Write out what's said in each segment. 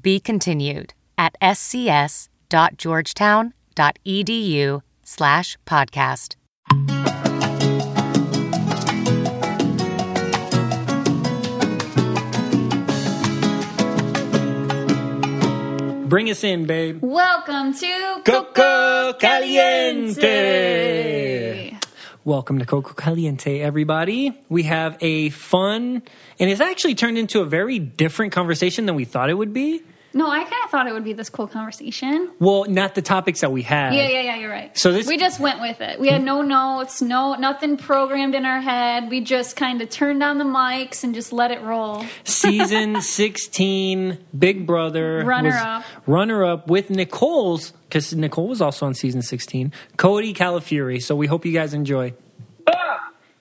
Be continued at scs.georgetown.edu slash podcast. Bring us in, babe. Welcome to Coco Caliente. Welcome to Coco Caliente, everybody. We have a fun, and it's actually turned into a very different conversation than we thought it would be. No, I kind of thought it would be this cool conversation. Well, not the topics that we had. Yeah, yeah, yeah. You're right. So this- we just went with it. We had no notes, no nothing programmed in our head. We just kind of turned on the mics and just let it roll. Season 16, Big Brother. Runner was up. Runner up with Nicole's, because Nicole was also on season 16, Cody Calafiore. So we hope you guys enjoy.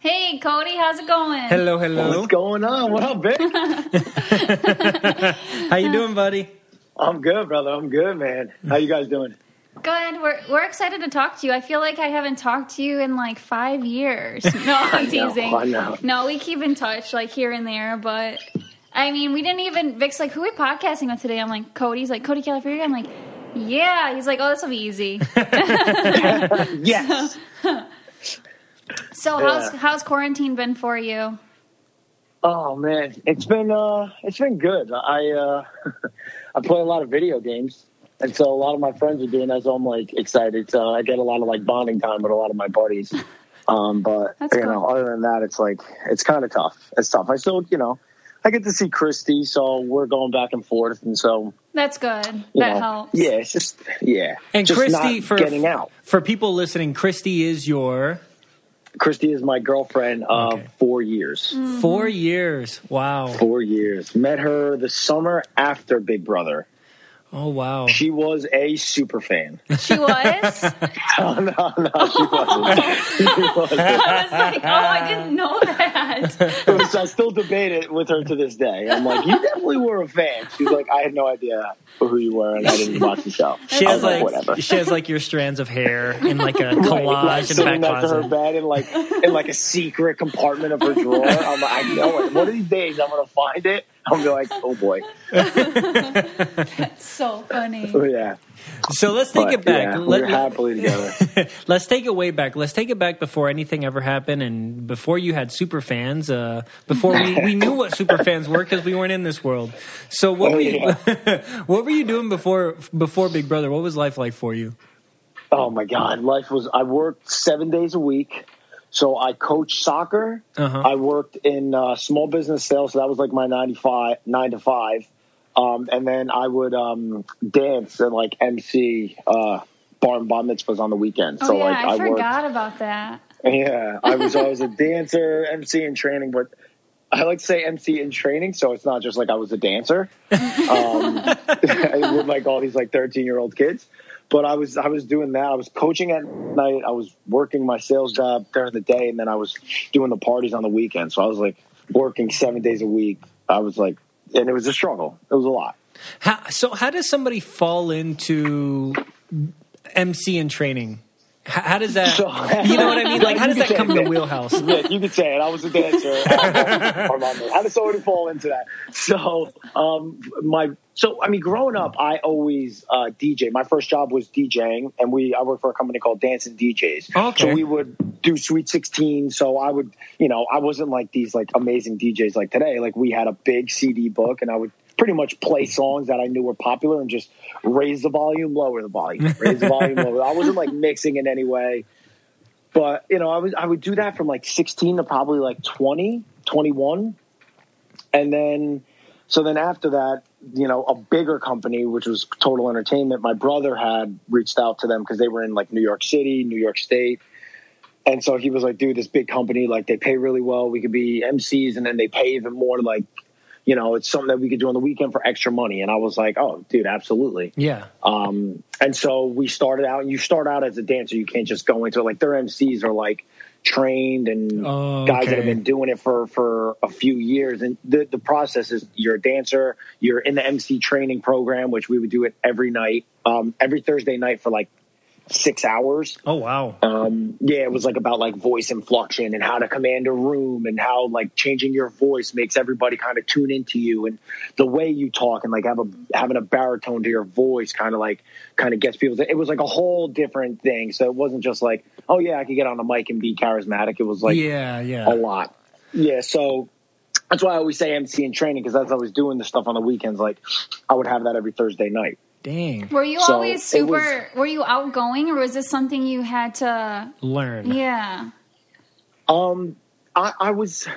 Hey, Cody, how's it going? Hello, hello. What's going on? What up, bitch? How you uh, doing, buddy? I'm good, brother. I'm good, man. How you guys doing? Good. We're we're excited to talk to you. I feel like I haven't talked to you in like five years. No, I'm teasing. I know. No, we keep in touch like here and there, but I mean, we didn't even. Vic's like, who are we podcasting with today? I'm like, Cody's like Cody Calafiore. I'm like, yeah. He's like, oh, this will be easy. Yes. So how's Yeah. how's quarantine been for you? oh man, it's been uh, it's been good. I uh, I play a lot of video games, and so a lot of my friends are doing that. So I'm like excited. So I get a lot of like bonding time with a lot of my buddies. Um, but That's you cool. know, other than that, it's like it's kind of tough. It's tough. I still, you know, I get to see Christy, so we're going back and forth, and so That's good. That know, helps. Yeah, it's just yeah, And just Christy, not for getting out. for people listening, Christy is your Christy is my girlfriend of Okay. four years. four years. Wow. Four years. Met her the summer after Big Brother. Oh wow. She was a super fan. She was. no, no, no, she wasn't. She wasn't. I was like, oh, I didn't know that. So I still debate it with her to this day. I'm like, you definitely were a fan. She's like, I had no idea who you were, and I didn't watch the show. She has was like whatever. she has like your strands of hair in like a Right, collage like in the back next to her closet. bed in like in like a secret compartment of her drawer. I'm like, I know it. One of these days, I'm gonna find it. I'm be like, oh boy, That's so funny. oh, yeah. So let's take But, it back. yeah, Let- we're happily together. let's take it way back. Let's take it back before anything ever happened and before you had super fans. Uh, before we, we knew what super fans were because we weren't in this world. So what Oh, were you what were you doing before before Big Brother? What was life like for you? Oh my God, life was. I worked seven days a week, so I coached soccer. Uh-huh. I worked in uh, small business sales, so that was like my ninety five nine to five, um, and then I would um, dance and like MC uh, bar and bar mitzvahs on the weekend. Oh so yeah, like I, worked. forgot about that. Yeah, I was I was a dancer, MC in training, but I like to say MC in training, so it's not just like I was a dancer um, with like all these like thirteen year old kids. But I was I was doing that. I was coaching at night. I was working my sales job during the day, and then I was doing the parties on the weekend. So I was like working seven days a week. I was like, and it was a struggle. It was a lot. How, so how does somebody fall into MC and training? How, how does that? So- you know what I mean? Like how does that come in the wheelhouse? yeah, you could say it. I was a dancer. How does somebody fall into that? So, um, my so I mean, growing up, I always uh, DJ. My first job was DJing, and we I worked for a company called Dancing DJs. Okay. So we would do Sweet Sixteen. So I would, you know, I wasn't like these like amazing DJs like today. Like we had a big CD book, and I would pretty much play songs that I knew were popular and just raise the volume, lower the volume, raise the volume, lower. I wasn't like mixing in any way. But, you know, I was I would do that from like 16 to probably like 20, 21. And then so then after that, you know, a bigger company, which was Total Entertainment, my brother had reached out to them because they were in like New York City, New York State. And so he was like, dude, this big company, like they pay really well. We could be MCs and then they pay even more. Like, you know, it's something that we could do on the weekend for extra money. And I was like, oh, dude, absolutely. Yeah. Um, and so we started out, and you start out as a dancer. You can't just go into it. Like their MCs are like trained and Oh, guys that have been doing it for, for a few years. And the, the process is you're a dancer, you're in the MC training program, which we would do it every night, um, every Thursday night for like six hours. Oh wow. Um, yeah, it was like about like voice inflection and how to command a room and how like changing your voice makes everybody kind of tune into you and the way you talk and like have a having a baritone to your voice kind of like kind of gets people. It was like a whole different thing. So it wasn't just like, oh yeah, I could get on a mic and be charismatic. It was like yeah, yeah. a lot. Yeah, so that's why I always say MC in training because as I was doing the stuff on the weekends, like I would have that every Thursday night. Dang. Were you So, always super? was- were you outgoing, or was this something you had to? Learn. Yeah. Um, I, I was,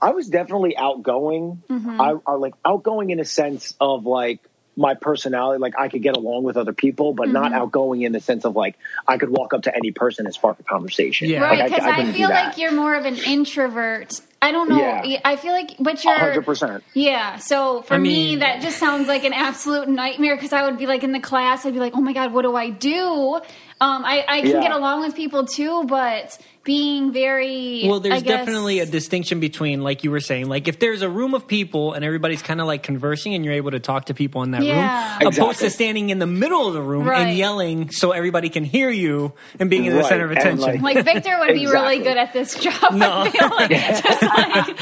I was definitely outgoing. I, I like outgoing in a sense of like my personality. Like I could get along with other people, but not outgoing in the sense of like I could walk up to any person and spark a conversation. Yeah. Right, Like, because I, couldn't feel like you're more of an introvert. I don't know. Yeah. I feel like, but you're hundred percent. Yeah. So for I me, that just sounds like an absolute nightmare because I would be like in the class, I'd be like, oh my God, what do I do? Um, I, I can Yeah. get along with people too, but being very. Well, there's I guess- definitely a distinction between, like you were saying, like if there's a room of people and everybody's kind of like conversing and you're able to talk to people in that Yeah. room, opposed to standing in the middle of the room Right. and yelling so everybody can hear you and being in the Right, center of attention. like- Like Victor would be really good at this job. No. I feel like. Just like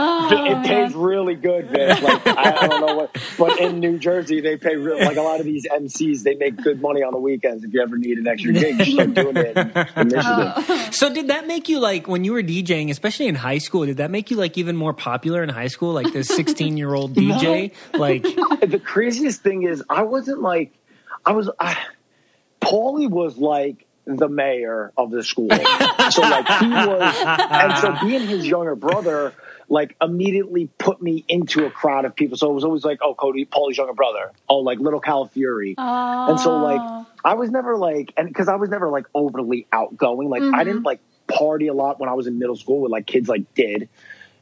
Oh, it pays really good, man. Like I, I don't know what, but in New Jersey they pay real, like a lot of these MCs. They make good money on the weekends. If you ever need an extra gig, just start doing it in, in Michigan. Oh. so did that make you like when you were DJing, especially in high school? Did that make you like even more popular in high school, like this 16 year old DJ? Like, the craziest thing is I wasn't like I was I, Paulie was like the mayor of the school. so like he was and so being his younger brother like immediately put me into a crowd of people. So it was always like, oh Cody, Paulie's younger brother. Oh like little Calafiore. And so like I was never like and because I was never like overly outgoing. Like I didn't mm-hmm. like party a lot when I was in middle school with like kids like did.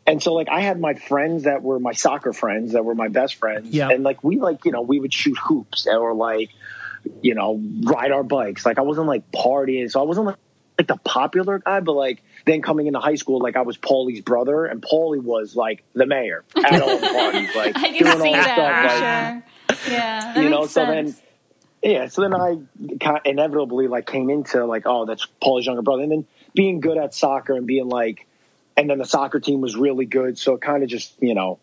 And so like I had my friends that were my soccer friends that were my best friends. Yeah. And like we like, you know, we would shoot hoops or like, you know, ride our bikes. Like I wasn't like partying. So I wasn't like, like the popular guy, but like then coming into high school, like I was Paulie's brother and Paulie was like the mayor at all the parties, like I doing can all that stuff. Like. Yeah. You know, so sense. then yeah, so then I kind inevitably like came into like, oh, that's Paul's younger brother, and then being good at soccer and being like, and then the soccer team was really good, so it kind of just you know,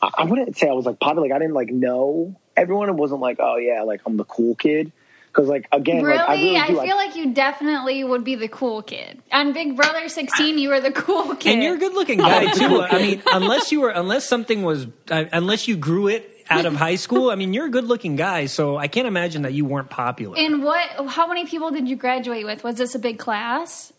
I, I wouldn't say I was like popular, like I didn't like know everyone. Wasn't like, oh yeah, like I'm the cool kid, because like again, Really? like I really I do. feel like you definitely would be the cool kid. On Big Brother 16, you were the cool kid. and you're a good looking guy too. I mean, unless you were, unless something was, uh, unless you grew it out of high school. I mean, you're a good looking guy, so I can't imagine that you weren't popular. And what? How many people did you graduate with? Was this a big class?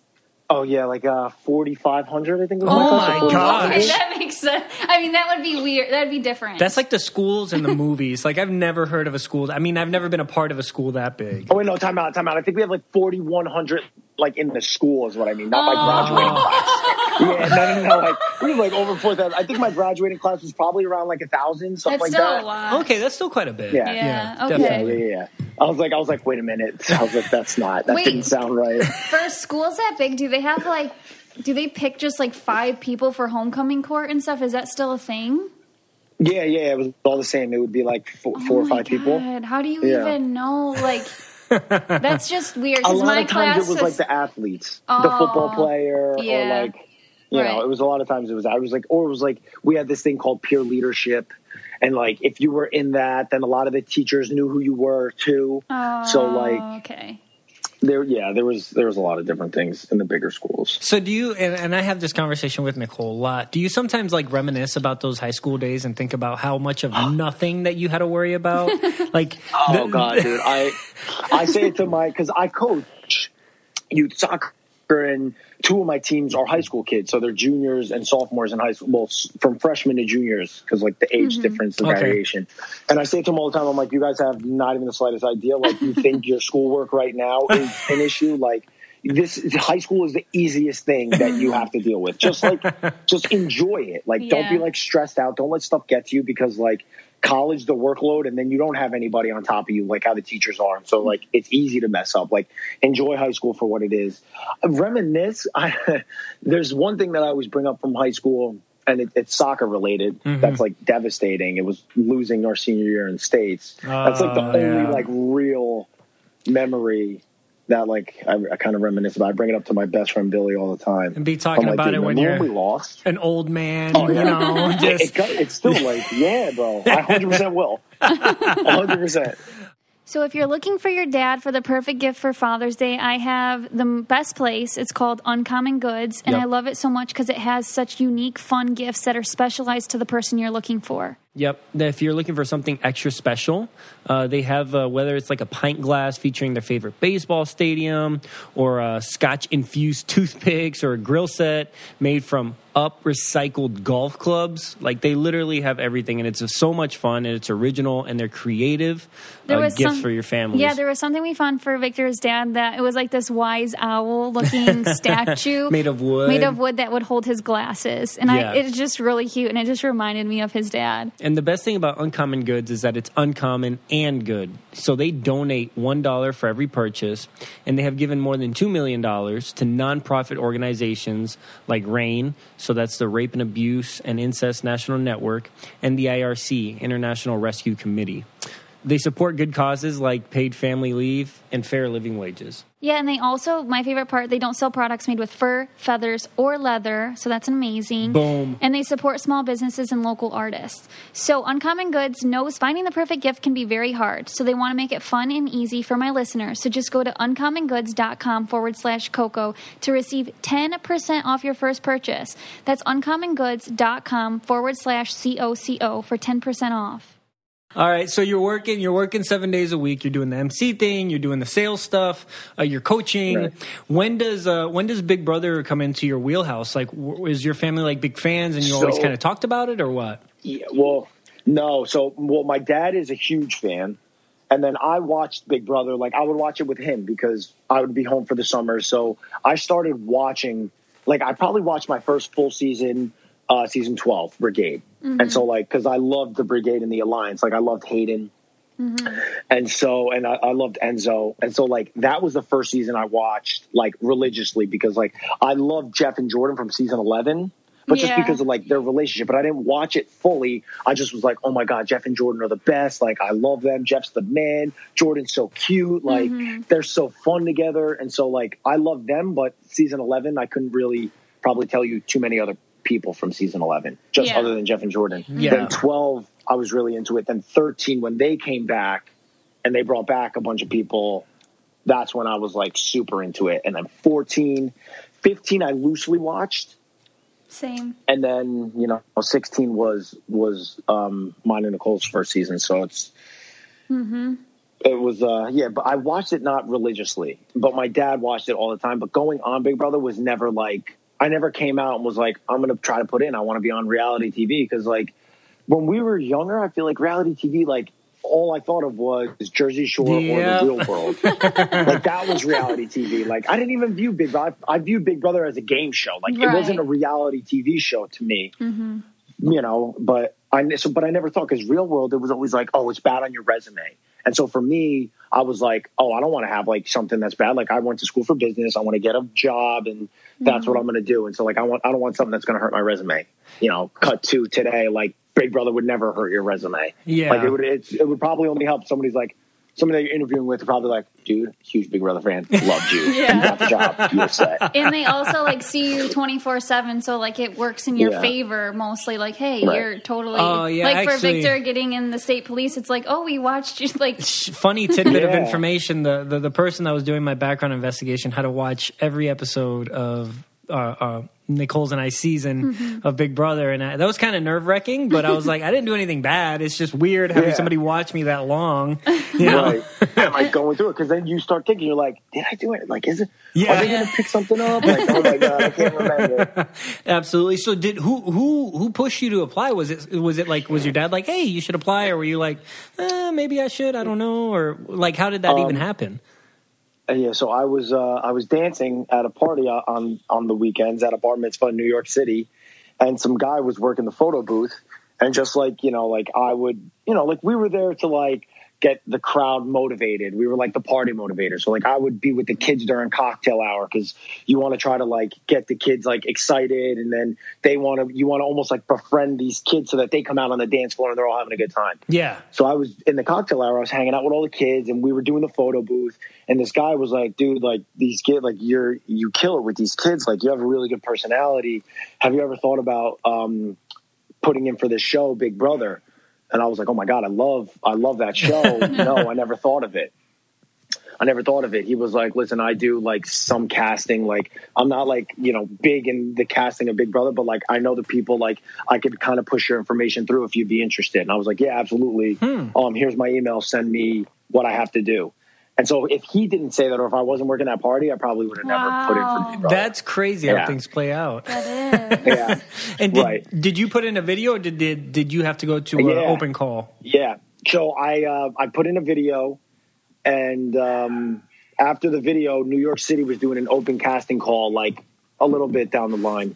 Oh yeah, like uh, forty five hundred, I think. Was Oh class, my gosh. Okay, that makes sense. I mean, that would be weird. That'd be different. That's like the schools and the movies. Like I've never heard of a school. I mean, I've never been a part of a school that big. Oh wait, no, time out, time out. I think we have like forty one hundred like in the school is what I mean, not my Oh. graduating class. Yeah, no, no, no. Like we have like over four thousand. I think my graduating class was probably around like a thousand, something That's like still that. a lot. Okay, that's still quite a bit. Yeah. Yeah, okay. Yeah, definitely. yeah, yeah. I was like, I was like, wait a minute. I was like, that's not. That Wait. didn't sound right. For schools that big, do they have like? Do they pick just like five people for homecoming court and stuff? Is that still a thing? Yeah, yeah. It was all the same. It would be like four, oh four Oh or my five people. How do you Yeah. even know? Like, that's just weird. A lot my of times it was like the athletes, the Oh, football player, yeah. or like, you Right. know, it was a lot of times it was. I was like, or it was like we had this thing called peer leadership. And like, if you were in that, then a lot of the teachers knew who you were too. Oh, so like, okay. there, yeah, there was there was a lot of different things in the bigger schools. So do you? And, and I have this conversation with Nicole a lot. Do you sometimes like reminisce about those high school days and think about how much of nothing that you had to worry about? Like, Oh the- god, dude! I I say it to my because I coach youth soccer and two of my teams are high mm-hmm. school kids, so they're juniors and sophomores in high school. Well, from freshmen to juniors because like the age mm-hmm. difference, the Okay. variation. And I say to them all the time, I'm like, you guys have not even the slightest idea. Like, you think your schoolwork right now is an issue? Like. This high school is the easiest thing that you have to deal with. Just like, just enjoy it. Like, don't be like stressed out. Don't let stuff get to you because like college the workload and then you don't have anybody on top of you like how the teachers are. So like it's easy to mess up. Like enjoy high school for what it is. Reminisce I, there's one thing that i always bring up from high school and it, it's soccer related. Mm-hmm. That's like devastating. It was losing our senior year in states. That's like the Oh, only yeah. like real memory that like I, I kind of reminisce about i bring it up to my best friend billy all the time And be talking I'm like, about "Dude, it when you're- we lost an old man, Oh, you yeah. know, just it, got- it's still like, yeah, bro. I 100% will. 100%. So if you're looking for your dad for the perfect gift for Father's Day, I have the best place. It's called Uncommon Goods, and Yep. I love it so much because it has such unique, fun gifts that are specialized to the person you're looking for. Yep. If you're looking for something extra special, uh, they have uh, whether it's like a pint glass featuring their favorite baseball stadium, or uh, Scotch infused toothpicks, or a grill set made from up recycled golf clubs. Like they literally have everything, and it's so much fun, and it's original, and they're creative There uh, was gifts some- for your family. Yeah, there was something we found for Victor's dad that it was like this wise owl looking statue Made of wood. made of wood that would hold his glasses, and Yeah. I, it's just really cute, and it just reminded me of his dad. And the best thing about Uncommon Goods is that it's uncommon and good. So they donate $1 for every purchase, and they have given more than $2 million to nonprofit organizations like RAIN, so that's the Rape and Abuse and Incest National Network, and the IRC, International Rescue Committee. They support good causes like paid family leave and fair living wages. Yeah, and they also, my favorite part, they don't sell products made with fur, feathers, or leather, so that's amazing. Boom. And they support small businesses and local artists. So Uncommon Goods knows finding the perfect gift can be very hard, so they want to make it fun and easy for my listeners. So just go to uncommongoods.com forward slash Coco to receive 10% off your first purchase. That's uncommongoods.com forward slash C-O-C-O for 10% off. All right, so you're working. You're working seven days a week. You're doing the MC thing. You're doing the sales stuff. Uh, you're coaching. Right. When does uh, when does Big Brother come into your wheelhouse? Like, w- is your family like big fans, and you always kind of talked about it, or what? Yeah, well, no. So, well, my dad is a huge fan. And then I watched Big Brother. Like, I would watch it with him because I would be home for the summer. So I started watching, like, I probably watched my first full season, uh, season 12, Brigade. Mm-hmm. And so, like, because I loved the Brigade and the Alliance. Like, I loved Hayden. Mm-hmm. And so, and I, I loved Enzo. And so, like, that was the first season I watched, like, religiously because, like, I loved Jeff and Jordan from season 11, but just because of, like, their relationship. But I didn't watch it fully. I just was like, oh my God, Jeff and Jordan are the best. Like, I love them. Jeff's the man. Jordan's so cute. Like, mm-hmm. they're so fun together. And so, like, I love them. But season 11, I couldn't really probably tell you too many other people from season 11, just Yeah. other than Jeff and Jordan. Yeah. Then 12, I was really into it. Then 13, when they came back and they brought back a bunch of people, that's when I was like super into it. And then 14, 15, I loosely watched. Same. And then, you know, 16 was, was, um, mine and Nicole's first season. So it's, it was, uh, yeah, but I watched it not religiously, but my dad watched it all the time. But going on Big Brother was never like, I never came out and was like, I'm going to try to put in, I want to be on reality TV. Cause like when we were younger, I feel like reality TV, like all I thought of was Jersey Shore Yeah. or the real world. like that was reality TV. Like I didn't even view Big Brother. I, I viewed Big Brother as a game show. Like it wasn't a reality TV show to me. Mm-hmm. You know, but I so but I never thought because real world it was always like, oh, it's bad on your resume. And so for me, I was like, oh, I don't want to have like something that's bad. Like I went to school for business. I want to get a job, and that's what mm-hmm. I'm going to do. And so like I want I don't want something that's going to hurt my resume. You know, cut to today, like Big Brother would never hurt your resume. Yeah. like it would it's, it would probably only help somebody's like somebody that you're interviewing with are probably like, dude, huge Big Brother fan, loved you, you got the job, you're set. and they also like see you 24 7 so like it works in your Yeah. favor mostly like hey Right. you're totally Oh, yeah, like for victor getting in the state police it's like oh we watched you like funny tidbit of information the, the the person that was doing my background investigation had to watch every episode of uh, uh, Nicole's and I season Mm-hmm. of Big Brother, and I, that was kind of nerve wracking. But I was like, I didn't do anything bad. It's just weird having Yeah. somebody watch me that long. You know? Right. and like going through it because then you start thinking, you're like, did I do it? Like, is it? Yeah. Are they going to pick something up? Like, oh my god, I can't remember. Absolutely. So, did who who who pushed you to apply? Was it was it like was your dad like, hey, you should apply, or were you like, eh, maybe I should? I don't know, or like, how did that Um, even happen? And yeah, so I was uh, I was dancing at a party on on the weekends at a bar mitzvah in New York City, and some guy was working the photo booth, and just like you know, like I would, you know, like we were there to like get the crowd motivated. We were like the party motivator. So like I would be with the kids during cocktail hour because you want to try to like get the kids like excited, and then they want to you want to almost like befriend these kids so that they come out on the dance floor and they're all having a good time. Yeah. So I was in the cocktail hour. I was hanging out with all the kids, and we were doing the photo booth. And this guy was like, "Dude, like these kids, like you're you kill it with these kids. Like you have a really good personality. Have you ever thought about um, putting in for this show, Big Brother?" And I was like, "Oh my god, I love I love that show." no, I never thought of it. I never thought of it. He was like, "Listen, I do like some casting. Like I'm not like you know big in the casting of Big Brother, but like I know the people. Like I could kind of push your information through if you'd be interested." And I was like, "Yeah, absolutely. Um, here's my email. Send me what I have to do." And so if he didn't say that, or if I wasn't working that party, I probably would have never put in for Wow. Big That's crazy how things play out. that is yeah, And did, Right. did you put in a video, or did did, did you have to go to an Yeah. open call? yeah. So I uh, I put in a video, and um, after the video, New York City was doing an open casting call, like a little bit down the line,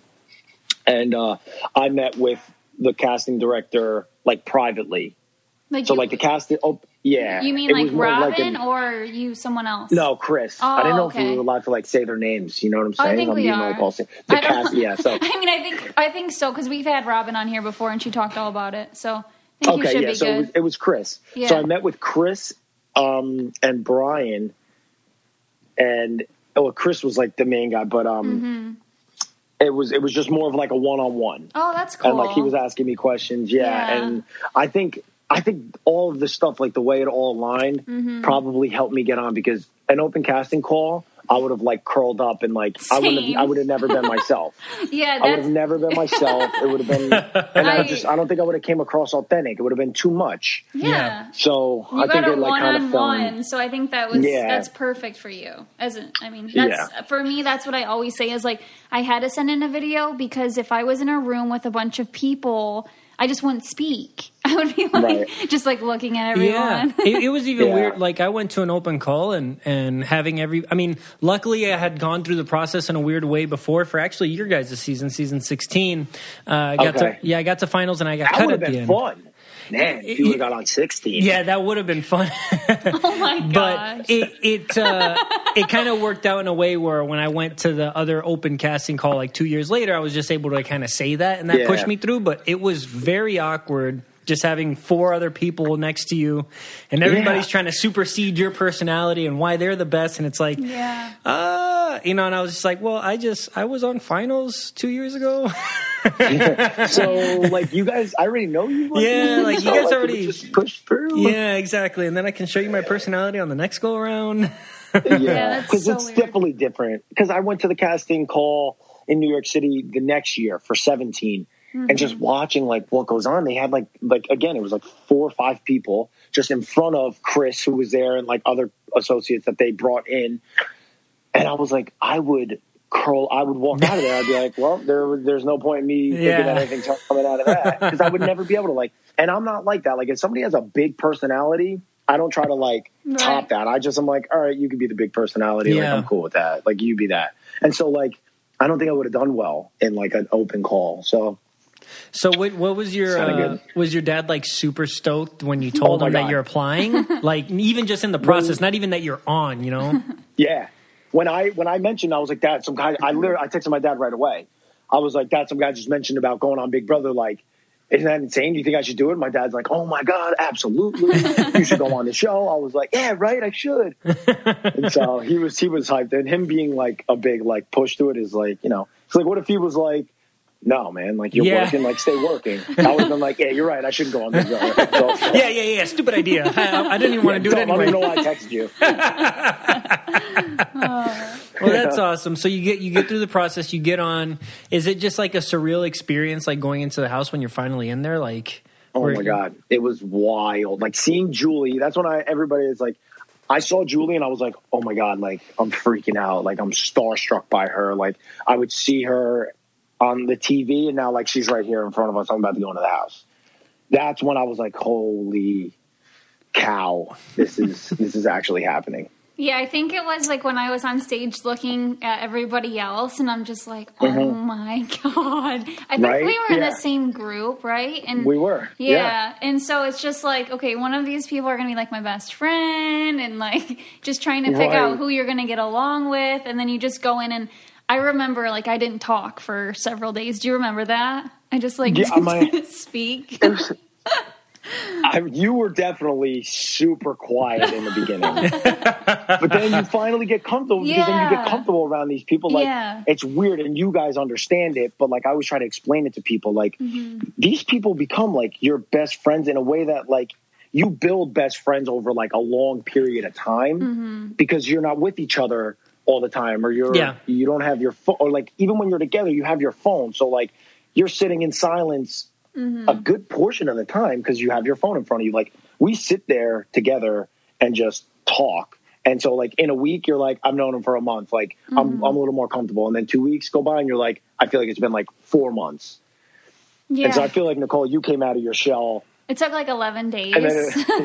and uh, I met with the casting director like privately. like So you, like the casting, oh yeah. you mean like was more of Robyn an- or you someone else No, Chris. Oh, I didn't know if okay. we were allowed to like say their names. You know what I'm I saying? think I'm we are. Like, all, the I cast, yeah. So I mean, I think I think so because we've had Robyn on here before and she talked all about it. So I think okay, yeah. be So it was, it was Chris. Yeah. So I met with Chris um, and Brian, and well, Chris was like the main guy, but um, it was it was just more of like a one on one. oh, that's Mm-hmm. cool. and like he was asking me questions yeah, Yeah. and i think i think all of this stuff like the way it all aligned Mm-hmm. probably helped me get on because an open casting call i would have like curled up and like i would Same. have i would have never been myself yeah, i would have never been myself it would have been and I, I- just i don't think i would have came across authentic it would have been too much yeah. so You i got think a it like one kind on of fell one, so I think that was Yeah. that's perfect for you. As in, I mean, that's Yeah. for me. That's what I always say is like I had to send in a video because if I was in a room with a bunch of people, I just wouldn't speak. I would be like Right. just like looking at Yeah, everyone. it, it was even Yeah. weird. Like I went to an open call and and having every. I mean, luckily I had gone through the process in a weird way before for actually your guys' season, season sixteen. Uh, I got Okay. to yeah, I got to finals and I got that cut at have the end. fun man if you would have got on 16 Yeah, that would have been fun. oh my but it it uh, it kind of worked out in a way where when I went to the other open casting call like two years later, I was just able to kind of say that, and that Yeah. pushed me through. But it was very awkward. Just having four other people next to you, and everybody's Yeah. trying to supersede your personality and why they're the best, and it's like, yeah. uh, you know. And I was just like, well, I just I was on finals two years ago. so like you guys i already know you Yeah, like, you So, guys we already- just push through yeah, exactly. And then I can show you my personality on the next go around. Yeah, Yeah, because so it's weird. definitely different. Because I went to the casting call in New York City the next year for 17, and just Mm-hmm. watching like what goes on. They had like like again, it was like four or five people just in front of Chris, who was there, and like other associates that they brought in. And I was like, I would curl. I would walk out of there. I'd be like, well, there, there's no point in me thinking Yeah. that anything's coming out of that because I would never be able to like. And I'm not like that. Like if somebody has a big personality. I don't try to like Right. top that. I just I'm like, all right, you can be the big personality. Like I'm cool with that. Like you be that. And so like I don't think I would have done well in like an open call. So So what what was your uh, was your dad like super stoked when you told Oh him that you're applying? like even just in the process, not even that you're on, you know? yeah, when I when I mentioned, I was like, Dad, some guy. I literally I texted my dad right away. I was like, Dad, some guy just mentioned about going on Big Brother. Like, isn't that insane? Do you think I should do it? My dad's like, oh my God, absolutely. you should go on the show. I was like, yeah, right, I should. and so he was, he was hyped. And him being like a big like push to it is like, you know, it's like, what if he was like, no, man, like you're Yeah. working, like stay working. I would have been like, yeah, you're right. I shouldn't go on. So, Yeah, yeah, yeah. Stupid idea. I, I didn't even want to do it Don't- I don't anyway. even know why I texted you. Well, that's awesome. So you get you get through the process. You get on. Is it just like a surreal experience, like going into the house when you're finally in there? Like, Oh my god, it was wild. Like seeing Julie. That's when I everybody is like, I saw Julie and I was like, oh my god, like I'm freaking out. Like I'm starstruck by her. Like I would see her on the TV and now like she's right here in front of us. I'm about to go into the house. That's when I was like, holy cow, this is this is actually happening. Yeah, I think it was like when I was on stage looking at everybody else, and I'm just like, oh my god! I think Mm-hmm. Right? we were in Yeah. the same group, right? And We were, yeah. yeah. And so it's just like, okay, one of these people are gonna be like my best friend, and like just trying to pick Right. out who you're gonna get along with, and then you just go in and. I remember, like, I didn't talk for several days. Do you remember that? I just like Yeah, didn't my- speak. I, you were definitely super quiet in the beginning, but then you finally get comfortable yeah. because then you get comfortable around these people. Like Yeah. it's weird, and you guys understand it, but like I always try to explain it to people. Like mm-hmm. these people become like your best friends in a way that like you build best friends over like a long period of time mm-hmm. because you're not with each other all the time, or you're Yeah. you don't have your phone, or like even when you're together, you have your phone. So like you're sitting in silence mm-hmm. a good portion of the time because you have your phone in front of you. Like we sit there together and just talk. And so like in a week, you're like, I've known him for a month. Like I'm, mm-hmm. I'm a little more comfortable. And then two weeks go by and you're like, I feel like it's been like four months. Yeah, And so I feel like Nicole, you came out of your shell. It took like 11 days. And then,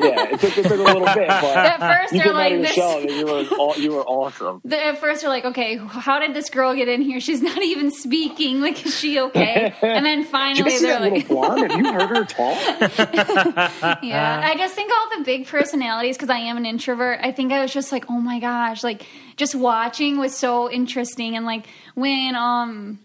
yeah, it took, it took a little bit, but At first, they're like, out of your this- you were, you were awesome. The- At first, you're like, okay, how did this girl get in here? She's not even speaking. Like, is she okay? And then finally, they're like, blonde? Have you heard her talk? yeah. I just think all the big personalities, because I am an introvert, I think I was just like, oh my gosh, like, just watching was so interesting. And like, when, um,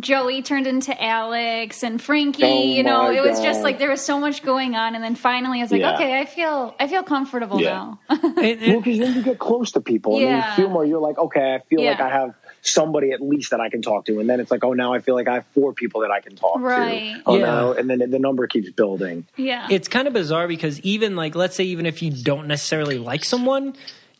Joey turned into Alex and Frankie, Oh you know, it was just like there was so much going on, and then finally I was like, Yeah. okay, I feel, I feel comfortable Yeah. now. And- and- Well, because then you get close to people and then Yeah. you feel more. You're like, okay, I feel like I have somebody at least that I can talk to, and then it's like, oh, now I feel like I have four people that I can talk Right. to. Oh Yeah. no, and then the number keeps building. yeah, it's kind of bizarre because even like let's say even if you don't necessarily like someone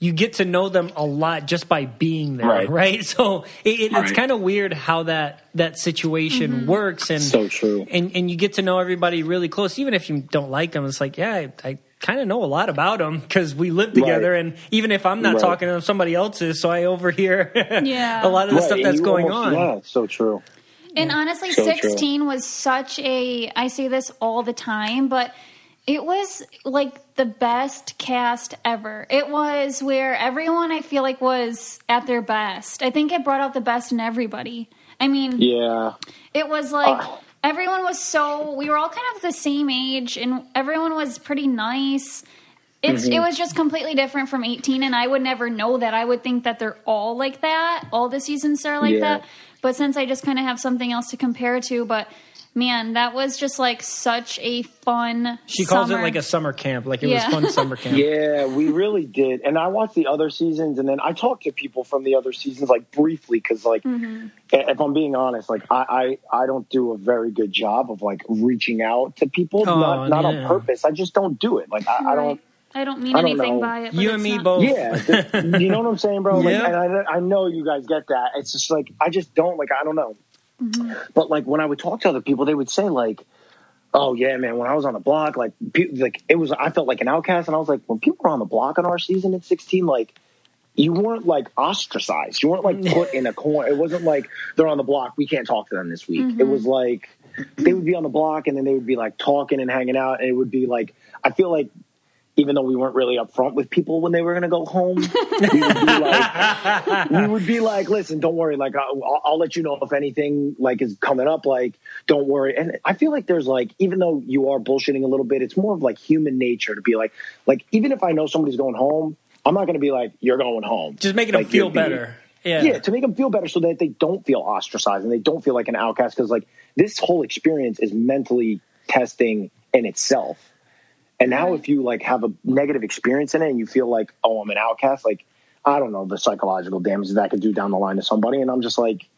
you get to know them a lot just by being there right, Right. so it, it, it's kind of weird how that that situation mm-hmm. works and So true. and and you get to know everybody really close even if you don't like them it's like yeah i, I kind of know a lot about them because we live together Right. and even if i'm not Right. talking to them somebody else is so i overhear Yeah. a lot of the Right, stuff that's going almost- on Yeah, it's so true. And honestly, So true. 16 was such a, I say this all the time, but it was like the best cast ever. It was where everyone I feel like was at their best. I think it brought out the best in everybody. I mean, Yeah, it was like Ah. everyone was so, we were all kind of the same age and everyone was pretty nice. It's, Mm-hmm. It was just completely different from 18, and I would never know that. I would think that they're all like that. All the seasons are like Yeah. that. But since I just kind of have something else to compare to, but man, that was just like such a fun. she calls summer. it like a summer camp like it Yeah. was fun summer camp yeah, we really did. And I watched the other seasons, and then I talked to people from the other seasons like briefly because, like, Mm-hmm. if I'm being honest, like I, I I don't do a very good job of like reaching out to people, Oh, not not yeah. on purpose. I just don't do it. Like I, I don't. I don't mean I don't anything know. by it. But you and me not- both Yeah, th- you know what I'm saying, bro. Like, Yeah. and I, I know you guys get that. It's just like I just don't like. I don't know. Mm-hmm. But like when I would talk to other people, they would say like, "Oh yeah, man." When I was on the block, like, pe- like it was. I felt like an outcast, and I was like, when people were on the block on our season at 16, like. You weren't like ostracized. You weren't like put in a corner. It wasn't like they're on the block. We can't talk to them this week. It mm-hmm. was like they would be on the block and then they would be like talking and hanging out. And it would be like, I feel like even though we weren't really upfront with people when they were going to go home, we would be like, we would be like, listen, don't worry. Like, I'll, I'll let you know if anything like is coming up. Like, don't worry. And I feel like there's like, even though you are bullshitting a little bit, it's more of like human nature to be like, like even if I know somebody's going home, I'm not going to be like, you're going home. just making them feel you'll be- better yeah Yeah, to make them feel better so that they don't feel ostracized and they don't feel like an outcast. Because like this whole experience is mentally testing in itself. And now, if you like have a negative experience in it and you feel like, oh, I'm an outcast, like I don't know the psychological damage that could do down the line to somebody. And I'm just like,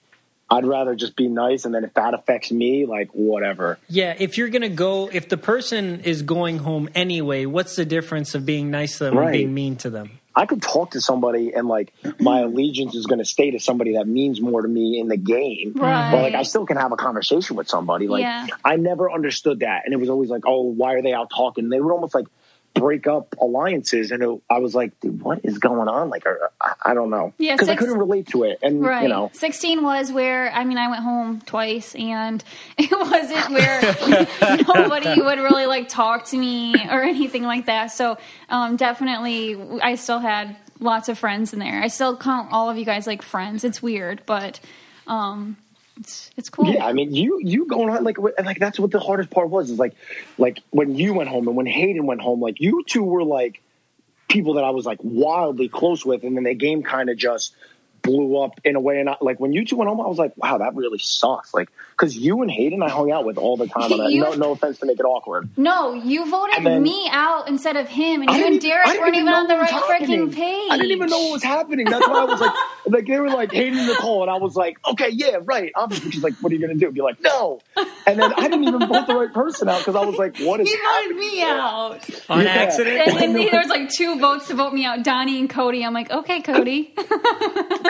I'd rather just be nice. And then if that affects me, like whatever. Yeah, if you're gonna go, if the person is going home anyway, what's the difference of being nice to them and Right. being mean to them? I could talk to somebody and like my allegiance is going to stay to somebody that means more to me in the game. Right. But like I still can have a conversation with somebody. Like Yeah. I never understood that, and it was always like, oh, why are they out talking? They were almost like break up alliances, and it, I was like, dude, what is going on? Like I, I don't know, Yeah, because I couldn't relate to it, and Right. you know, 16 was where, I mean, I went home twice and it wasn't where nobody would really like talk to me or anything like that. So, um, definitely, I still had lots of friends in there. I still count all of you guys like friends. It's weird, but, um, it's, it's cool. Yeah, I mean, you you going on like like that's what the hardest part was is like like when you went home and when Hayden went home, like you two were like people that I was like wildly close with, and then the game kind of just blew up in a way. And I, like when you two went home, I was like, wow, that really sucks. Like because you and Hayden I hung out with all the time. And I, You- no, no offense to make it awkward. No, you voted then- me out instead of him, and I you and Derrick weren't even know on the what right happening. freaking page. I didn't even know what was happening. That's why I was like, like they were like Hayden and Nicole, and I was like, okay, yeah, right. Obviously, she's like, what are you gonna do? Be like, no. And then I didn't even vote the right person out because I was like, what is He voted me out. On Yeah. accident? And then there was like two votes to vote me out, Donny and Cody. I'm like, okay, Cody.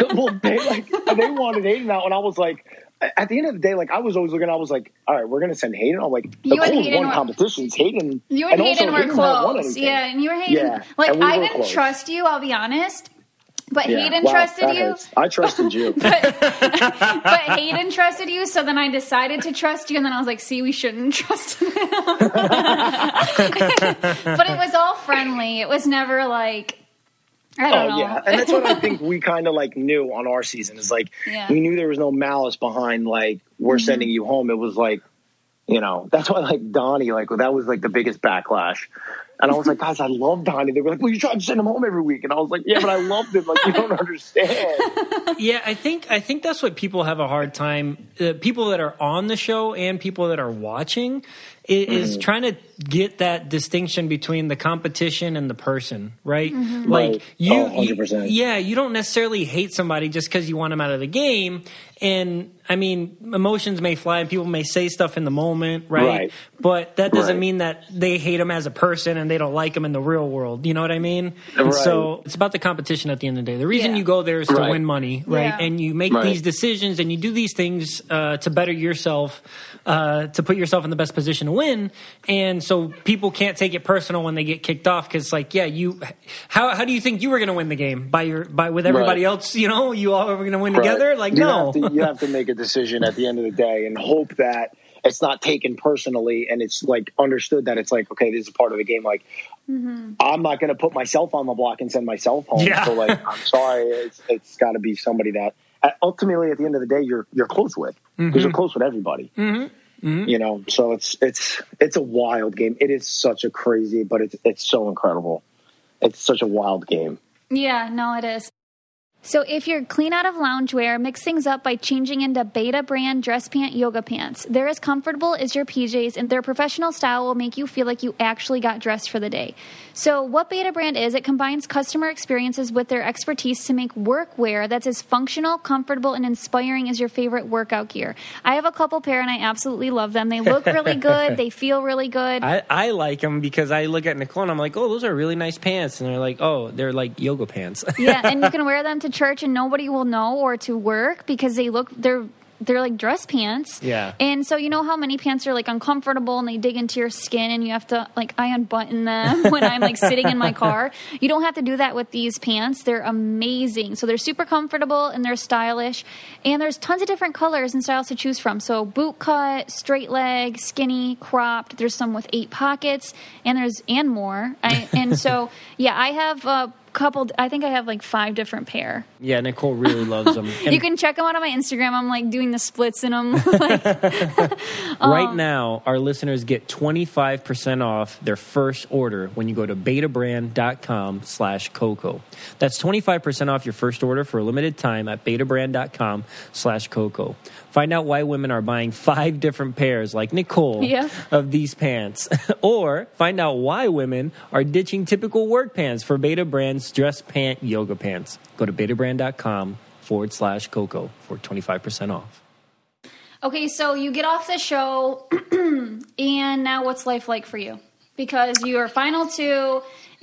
well, they like they wanted Hayden out, and I was like, at the end of the day, like I was always looking, I was like, all right, we're gonna send Hayden. I'm like, You and Nicole's Hayden won were- competitions. Hayden, You and, also Hayden were Hayden close. Yeah, and you were Hayden. Yeah, like we I didn't close. trust you, I'll be honest. But Yeah, Hayden wow, trusted you. hurts. I trusted you. But Hayden trusted you, so then I decided to trust you, and then I was like, "See, we shouldn't trust him." but it was all friendly. It was never like Oh know. yeah, and that's what I think we kind of like knew on our season is like Yeah. Mm-hmm. we knew there was no malice behind like we're sending you home. It was like you know that's why like Donny like that was like the biggest backlash. And I was like, guys, I love Donny. They were like, well, you tried to send him home every week, and I was like, yeah, but I loved him. Like you don't understand. Yeah, I think I think that's what people have a hard time. Uh, people that are on the show and people that are watching i- is, Mm-hmm. trying to get that distinction between the competition and the person, right? Mm-hmm. Like Right. you, Oh, you- 100%. yeah, you don't necessarily hate somebody just because you want them out of the game. And I mean, emotions may fly and people may say stuff in the moment, right? Right. But that doesn't Right. mean that they hate them as a person and they don't like them in the real world. You know what I mean? Right. so it's about the competition at the end of the day. The reason Yeah. you go there is to Right. win money, right? Yeah. And you make Right. these decisions and you do these things uh, to better yourself, uh, to put yourself in the best position to win. And so people can't take it personal when they get kicked off because, like, yeah, you. How how do you think you were going to win the game by your by with everybody Right. else? You know, you all were going to win together. Like, you no. Have, to, you have to make a decision at the end of the day and hope that it's not taken personally and it's like understood that it's like okay this is part of the game. Like mm-hmm. i'm not going to put myself on the block and send myself home. Yeah. so like i'm sorry. It's it's got to be somebody that uh, ultimately at the end of the day you're you're close with because mm-hmm. you're close with everybody. Mm-hmm. You know so it's it's it's a wild game. It is such a crazy but it's it's so incredible. It's such a wild game. Yeah, no, it is. So if you're clean out of loungewear, mix things up by changing into Betabrand dress pant yoga pants. They're as comfortable as your PJs, and their professional style will make you feel like you actually got dressed for the day. So what Betabrand is, it combines customer experiences with their expertise to make workwear that's as functional, comfortable, and inspiring as your favorite workout gear. I have a couple pair, and I absolutely love them. They look really good. They feel really good. I, I like them because I look at Nicole and I'm like, oh, those are really nice pants. And they're like, oh, they're like yoga pants. yeah, and you can wear them to church and nobody will know or to work because they look they're they're like dress pants. Yeah. And so you know how many pants are like uncomfortable and they dig into your skin and you have to like I unbutton them when I'm like sitting in my car. You don't have to do that with these pants. They're amazing. So they're super comfortable and they're stylish. And there's tons of different colors and styles to choose from. So boot cut, straight leg, skinny, cropped. There's some with eight pockets and there's and more. I, and so yeah, I have uh couple. I think I have like five different pair. Yeah, Nicole really loves them. You can check them out on my Instagram. I'm like doing the splits in them. like, right um, now, our listeners get 25% off their first order when you go to betabrand.com slash coco. That's 25% off your first order for a limited time at betabrand.com slash coco. Find out why women are buying five different pairs, like Nicole, Yeah. of these pants. or find out why women are ditching typical work pants for Betabrand's dress pant yoga pants. Go to betabrand.com forward slash coco for 25% off. okay, so you get off the show, and now what's life like for you? Because you are final two,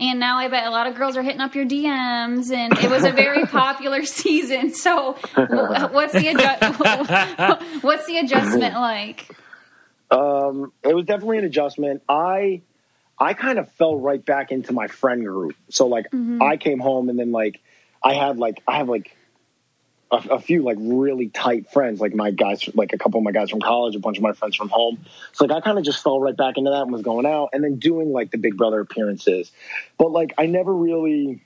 and now I bet a lot of girls are hitting up your DMs, and it was a very popular season. So, what's the adju- what's the adjustment like? Um, it was definitely an adjustment. I I kind of fell right back into my friend group. So like I came home and then like I had like I have like a, a few like really tight friends, like my guys, like a couple of my guys from college, a bunch of my friends from home. So like I kind of just fell right back into that and was going out and then doing like the Big Brother appearances. But like I never really,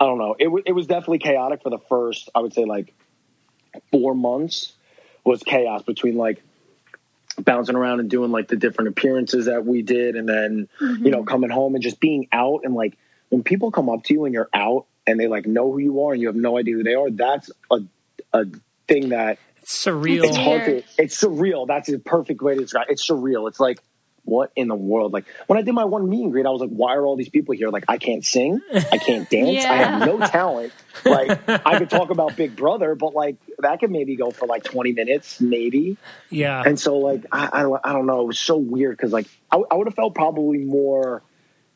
I don't know. It w- it was definitely chaotic for the first, I would say like four months was chaos between like bouncing around and doing like the different appearances that we did and then you know mm-hmm. coming home and just being out and like when people come up to you and you're out and they like know who you are and you have no idea who they are that's a a thing that surreal. it's hard to it's surreal. That's a perfect way to describe it. it's surreal. It's like what in the world? Like when i did my one meet and greet i was like why are all these people here? Like i can't sing. I can't dance. I have no talent. Like i could talk about big brother but like that could maybe go for like 20 minutes maybe. Yeah. and so, like, I, I, don't- I don't know. It was so weird because, like, I, I would have felt probably more,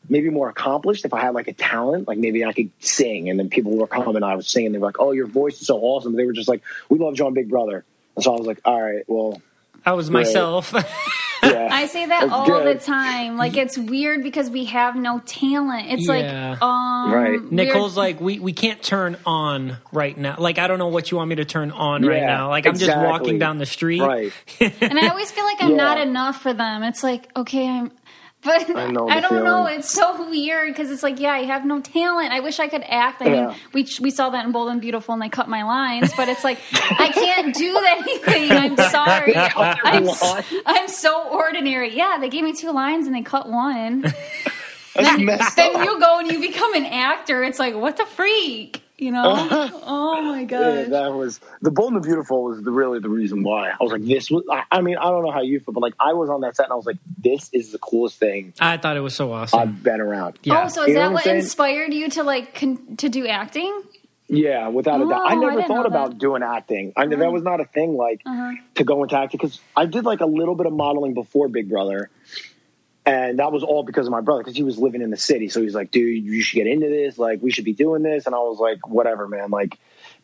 maybe more accomplished if I had like a talent. Like, maybe I could sing, and then people were coming. and I was singing. They were like, "Oh, your voice is so awesome." They were just like, "We love John Big Brother," and so I was like, "All right, well, I was myself. yeah." I say that That's all good. the time. Like it's weird because we have no talent. It's Yeah. like um Right. we're- Nicole's like, we, we can't turn on right now. Like, I don't know what you want me to turn on right now. Like, I'm just walking down the street. right. and I always feel like I'm Yeah. not enough for them. It's like, okay, I'm but I know I don't know. It's so weird because it's like, yeah, I have no talent. I wish I could act. I Yeah. mean, we we saw that in Bold and Beautiful, and they cut my lines. But it's like, I can't do anything. I'm sorry. I'm, s- I'm so ordinary. Yeah, they gave me two lines and they cut one. That's messed then you go and you become an actor. It's like, what the freak? You know? oh my Yeah, that was the Bold and the Beautiful was the, really the reason why I was like, this was. I, I mean, I don't know how you feel, but like, I was on that set and I was like, this is the coolest thing I thought it was so awesome. I've been around. yeah. Oh, so is You that what what inspired you to like con- to do acting? Yeah, without a doubt. Oh, I I never didn't thought about that. doing acting. I know that was not a thing like Uh-huh. to go into acting because I did like a little bit of modeling before Big Brother, and that was all because of my brother because he was living in the city. So he's like, "Dude, you should get into this. Like, we should be doing this." And I was like, "Whatever, man. Like,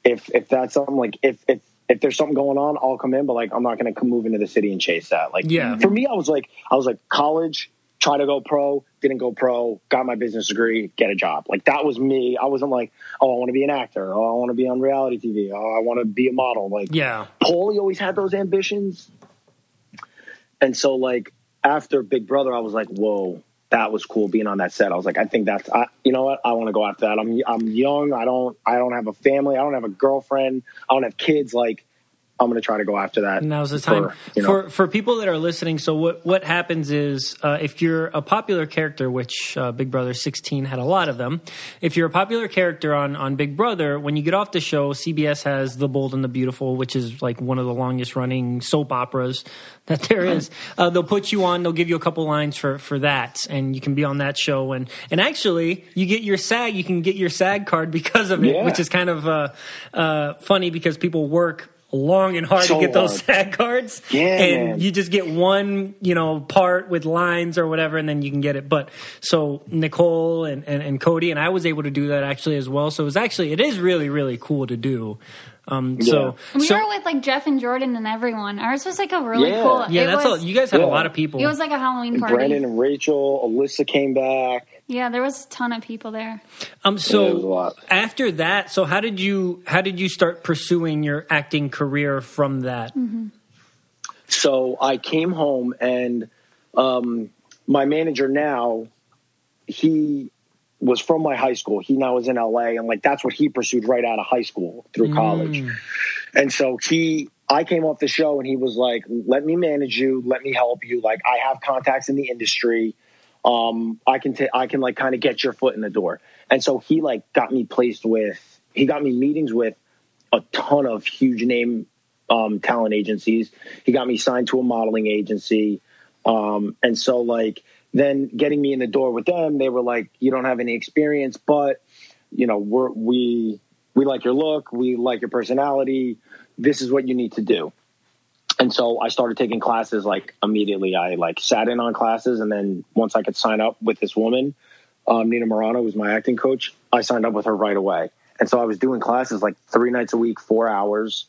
if if that's something like if if if there's something going on, I'll come in. But like, I'm not going to come move into the city and chase that. Like, Yeah. For me, I was like, I was like, college, try to go pro, didn't go pro, got my business degree, get a job. Like that was me. I wasn't like, oh, I want to be an actor. Oh, I want to be on reality TV. Oh, I want to be a model. Like, yeah. Paulie always had those ambitions. And so, like, after Big Brother, I was like, whoa, that was cool being on that set. I was like, I think that's, I, you know what? I want to go after that. I'm, I'm young. I don't, I don't have a family. I don't have a girlfriend. I don't have kids. Like, I'm going to try to go after that. Now's the time for, you know, for for people that are listening. So what what happens is uh, if you're a popular character, which uh, Big Brother 16 had a lot of them. If you're a popular character on on Big Brother, when you get off the show, CBS has The Bold and the Beautiful, which is like one of the longest running soap operas that there is. Uh, they'll put you on. They'll give you a couple lines for for that, and you can be on that show. And and actually, you get your SAG. You can get your SAG card because of it, Yeah. which is kind of uh, uh, funny because people work long and hard So to get those hard. SAG cards. Yeah, and man. you just get one, you know, part with lines or whatever, and then you can get it. But so Nicole and, and, and Cody and I was able to do that actually as well. So it was actually it is really really cool to do. Um, so We so were with like Jeff and Jordan and everyone. Ours was like a really Yeah. cool. yeah, it that's was, all. You guys had a lot of people. It was like a Halloween party. Brandon and Rachel, Alyssa came back. Yeah, there was a ton of people there. um, Yeah, it was a so lot. after that, so how did you how did you start pursuing your acting career from that? So I came home and um, my manager now, he was from my high school. He now is in LA, and like that's what he pursued right out of high school through college. And so he, I came off the show, and he was like, "Let me manage you. Let me help you. Like I have contacts in the industry. Um, I can, ta- I can like kind of get your foot in the door." And so he like got me placed with, he got me meetings with a ton of huge name um, talent agencies. He got me signed to a modeling agency. Um, and so like then getting me in the door with them, they were like, you don't have any experience, but you know, we're, we, we like your look. We like your personality. This is what you need to do. And so I started taking classes like immediately. I like sat in on classes. And then once I could sign up with this woman, um, Nina Morano was my acting coach. I signed up with her right away. And so I was doing classes like three nights a week, four hours.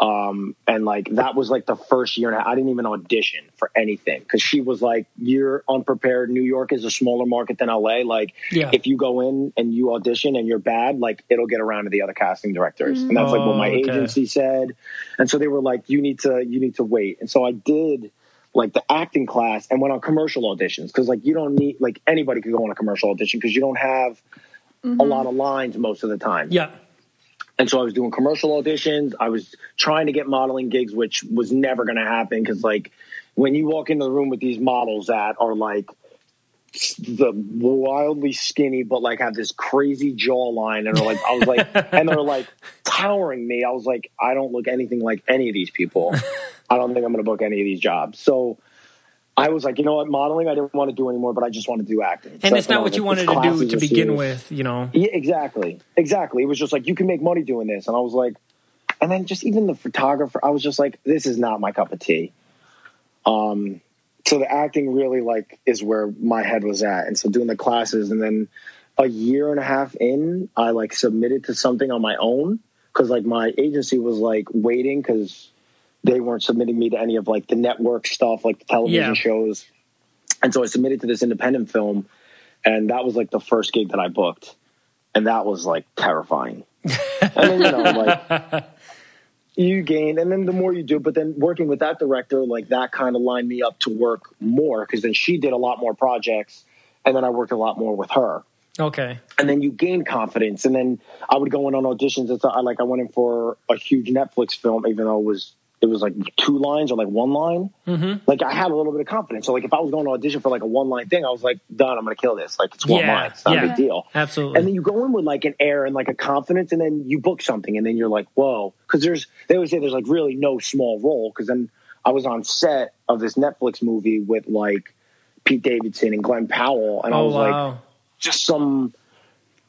Um, and like that was like the first year and a half. I didn't even audition for anything because she was like, You're unprepared. New York is a smaller market than LA. Like, Yeah. if you go in and you audition and you're bad, like it'll get around to the other casting directors. And that's like what my Oh, okay. agency said. And so they were like, You need to, you need to wait. And so I did like the acting class and went on commercial auditions because like you don't need like anybody could go on a commercial audition because you don't have a lot of lines most of the time. Yeah. And so I was doing commercial auditions. I was trying to get modeling gigs, which was never going to happen because, like, when you walk into the room with these models that are like the wildly skinny, but like have this crazy jawline, and are like, I was like, and they're like towering me. I was like, I don't look anything like any of these people. I don't think I'm going to book any of these jobs. So. I was like, you know what, modeling I didn't want to do anymore, but I just want to do acting. And that's it's not what you wanted to do to begin with, you know. yeah, exactly. Exactly. It was just like you can make money doing this, and I was like, and then just even the photographer, I was just like, this is not my cup of tea. Um, so the acting really like is where my head was at, and so doing the classes, and then a year and a half in, I like submitted to something on my own because like my agency was like waiting because they weren't submitting me to any of like the network stuff, like the television Yeah. shows, and so I submitted to this independent film, and that was like the first gig that I booked, and that was like terrifying. and then you know like you gain, and then the more you do, but then working with that director, like that kind of lined me up to work more because then she did a lot more projects, and then I worked a lot more with her Okay. and then you gain confidence. And then I would go in on auditions. It's I like I went in for a huge Netflix film, even though it was it was like two lines or like one line. Mm-hmm. Like I had a little bit of confidence. So like if I was going to audition for like a one line thing, I was like, done. I'm going to kill this. Like it's one Yeah, line. It's not yeah. a big deal. Absolutely. And then you go in with like an air and like a confidence, and then you book something, and then you're like, whoa, because there's they always say there's like really no small role. Because then I was on set of this Netflix movie with like Pete Davidson and Glenn Powell, and I oh was like just some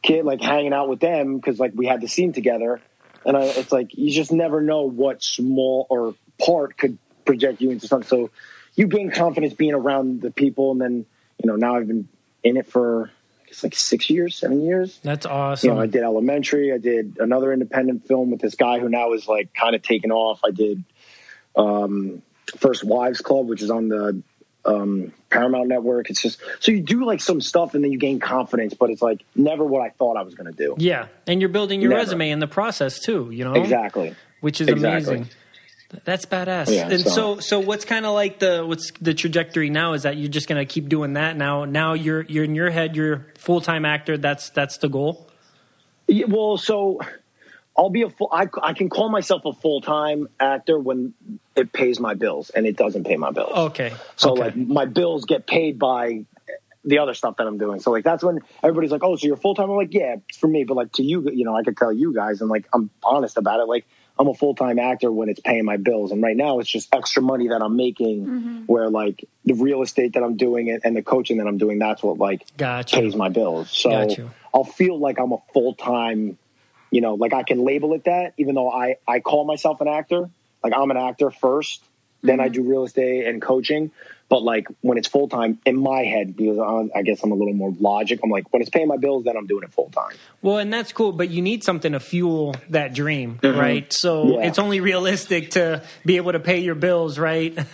kid like hanging out with them because like we had the scene together and I, it's like you just never know what small or part could project you into something. So you gain confidence being around the people. And then you know now i've been in it for I guess like six years seven years. That's awesome. you know i did elementary. I did another independent film with this guy who now is like kind of taken off. I did um first wives club which is on the um paramount network it's just so you do like some stuff and then you gain confidence but it's like never what i thought i was going to do yeah, and you're building your Never. resume in the process too. You know. exactly Which is Exactly. amazing. That's badass. Yeah, and so, so- so what's kind of like the what's the trajectory now is that you're just going to keep doing that now. Now you're you're in your head. You're full time actor. That's that's the goal. Yeah, well, so I'll be a full. I, I can call myself a full time actor when it pays my bills, and it doesn't pay my bills. Okay. So okay. like my bills get paid by the other stuff that I'm doing. So like that's when everybody's like, "Oh, so you're full time?" I'm like, "Yeah, for me." But like to you, you know, I could tell you guys, and like I'm honest about it. Like I'm a full time actor when it's paying my bills, and right now it's just extra money that I'm making. Mm-hmm. Where like the real estate that I'm doing and, and the coaching that I'm doing, that's what like Gotcha. pays my bills. So Got you. I'll feel like I'm a full time, you know, like I can label it that, even though I I call myself an actor. Like I'm an actor first, then I do real estate and coaching. But like when it's full time in my head, because I, I guess I'm a little more logic. I'm like when it's paying my bills, then I'm doing it full time. Well, and that's cool, but you need something to fuel that dream, right? So Mm-hmm. Yeah. it's only realistic to be able to pay your bills, right?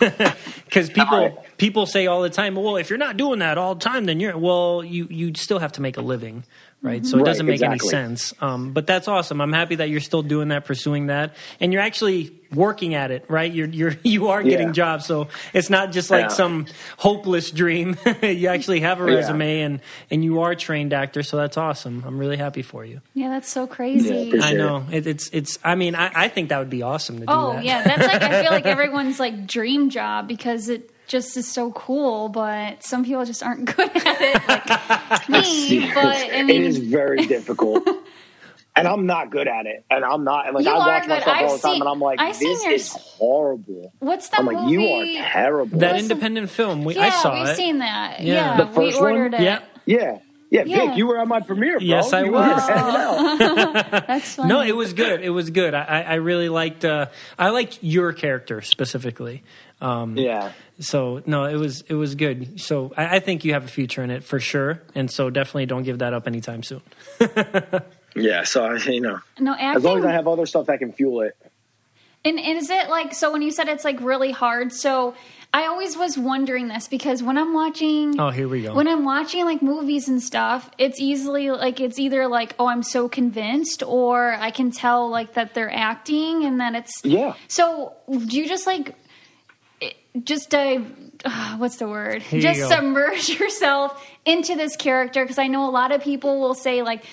Because people I- people say all the time, well, if you're not doing that all the time, then you're well, you you still have to make a living, right? So it Right, doesn't make exactly. any sense. Um, but that's awesome. I'm happy that you're still doing that, pursuing that, and you're actually working at it, right? You're you're you are getting Yeah. jobs, so it's not just like Yeah. some hopeless dream. you actually have a Yeah. resume, and and you are a trained actor, so that's awesome. I'm really happy for you. Yeah, that's so crazy. Yeah, appreciate I know it, it's it's. I mean, I, I think that would be awesome to do Oh that. yeah, that's like I feel like everyone's like dream job because it just is so cool, but some people just aren't good at it, like me. But I mean, is very difficult. And I'm not good at it, and I'm not. And like You I are watch good. myself I've all the time, seen- and I'm like, I've this your is s- horrible. what's that I'm like, movie? you are terrible. That What's independent film, we, yeah, I saw we've it. seen that. Yeah. Yeah, The we first one? ordered it. Yeah. yeah, yeah, Yeah. Vic, you were at my premiere, bro. Yes, I You was. were. That's funny. No, it was good. It was good. I, I I really liked. Uh, I liked your character specifically. Um, Yeah, So no, it was it was good. So I, I think you have a future in it for sure. And so definitely don't give that up anytime soon. yeah. So I, you know, no acting. as long as I have other stuff that can fuel it. And, and is it like so? When you said it's like really hard, so I always was wondering this because when I'm watching, Oh, here we go. when I'm watching like movies and stuff, it's easily like it's either like oh I'm so convinced, or I can tell like that they're acting, and then it's Yeah. So do you just like just dive? Uh, what's the word? you just go. submerge yourself into this character because I know a lot of people will say like.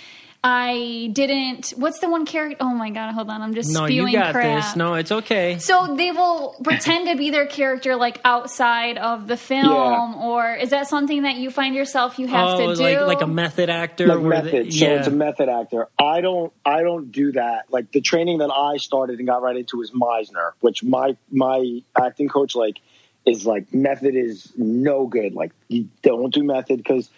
I didn't. What's the one character? Oh my god! Hold on, I'm just no, spewing you got crap. this. No, it's okay. So they will pretend to be their character like outside of the film, or is that something that you find yourself you have oh, to do? like like a method actor. like where method. The, So yeah. it's a method actor. I don't I don't do that. Like the training that I started and got right into is Meisner, which my my acting coach like is like method is no good. Like you don't do method because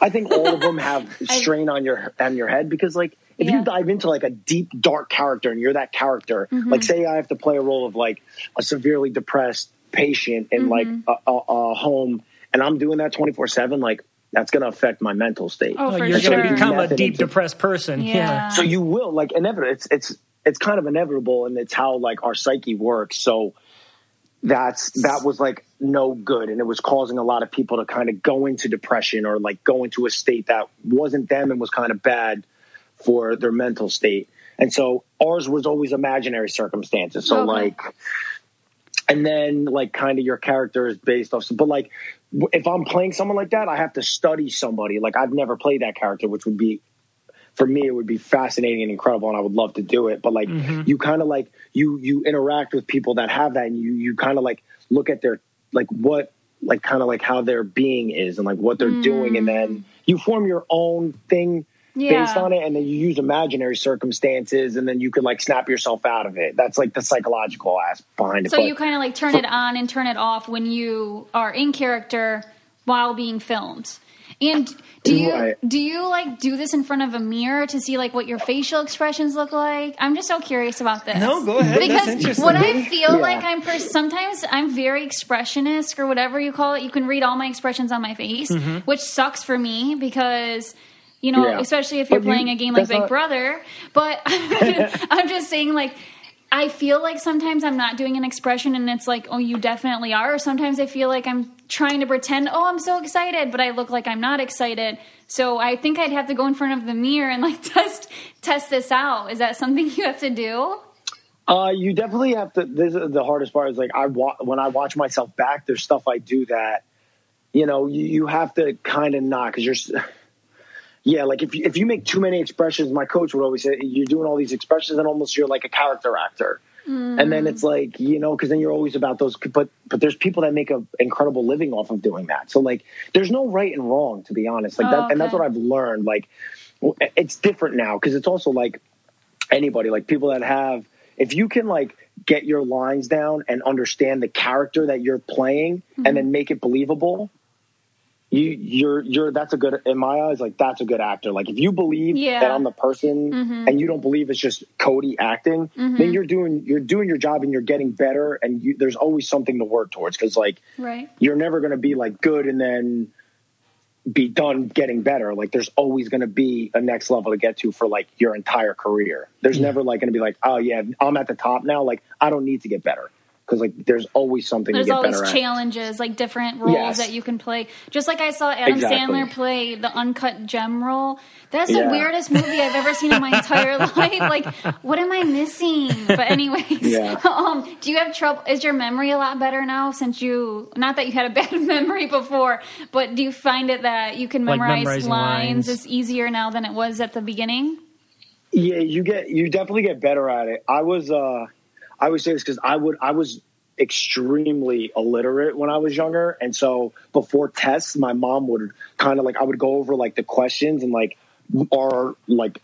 I think all of them have strain on your on your head because like if Yeah. you dive into like a deep dark character and you're that character, mm-hmm. like say I have to play a role of like a severely depressed patient in like mm-hmm. a, a, a home and I'm doing that 24/7 like that's going to affect my mental state. Oh, for you're sure. going to become a deep into- depressed person. Yeah. so you will like inevitable it's it's it's kind of inevitable and it's how like our psyche works so that's that was like no good. And it was causing a lot of people to kind of go into depression or like go into a state that wasn't them and was kind of bad for their mental state. And so ours was always imaginary circumstances. So Okay. like and then like kind of your character is based off but like if i'm playing someone like that i have to study somebody. Like i've never played that character which would be for me it would be fascinating and incredible and i would love to do it but like mm-hmm. you kind of like you you interact with people that have that and you you kind of like look at their like what like kind of like how their being is and like what they're doing and then mm. you form your own thing Yeah. based on it and then you use imaginary circumstances and then you can like snap yourself out of it that's like the psychological aspect behind it So But- you kind of like turn it on and turn it off when you are in character while being filmed. And do you Right. do you like do this in front of a mirror to see like what your facial expressions look like? I'm just so curious about this. No, go ahead. That's Because interesting. what I feel Yeah. like I'm pers- sometimes I'm very expressionist or whatever you call it. You can read all my expressions on my face, which sucks for me because you know, Mm-hmm. Yeah. especially if you're But you- playing a game like Big not- Brother. But I'm just saying, like, I feel like sometimes I'm not doing an expression and it's like, oh, you definitely are. Or sometimes I feel like I'm trying to pretend, oh, I'm so excited, but I look like I'm not excited. So I think I'd have to go in front of the mirror and like test test this out. Is that something you have to do? Uh, you definitely have to. This is the hardest part. Is like I wa- when I watch myself back. There's stuff I do that, you know, you, you have to kind of not because you're. Yeah, like if you, if you make too many expressions, my coach would always say you're doing all these expressions and almost you're like a character actor. And then it's like you know, because then you're always about those. But but there's people that make an incredible living off of doing that. So like, there's no right and wrong, to be honest. Like Oh, that, and that's what I've learned. Like, it's different now because it's also like anybody, like people that have, if you can like get your lines down and understand the character that you're playing and mm-hmm. then make it believable, you you're you're that's a good in my eyes like that's a good actor. Like if you believe Yeah. that I'm the person mm-hmm. and you don't believe it's just Cody acting, mm-hmm. then you're doing you're doing your job and you're getting better and you, there's always something to work towards because like Right. you're never going to be like good and then be done getting better. Like there's always going to be a next level to get to for like your entire career. There's never like going to be like, oh yeah, I'm at the top now. Like I don't need to get better because like there's always something There's to get always better at. challenges, like different roles Yes. that you can play. Just like I saw Adam Exactly. Sandler play the uncut gem role. That's the weirdest movie I've ever seen in my entire life. Like, what am I missing? But anyways, Yeah. um, do you have trouble? Is your memory a lot better now since you? Not that you had a bad memory before, but do you find it that you can memorize memorizing lines lines. is easier now than it was at the beginning? Yeah, you get you definitely get better at it. I was uh I always say this because I would I was extremely illiterate when I was younger, and so before tests, my mom would kind of like I would go over like the questions and like our like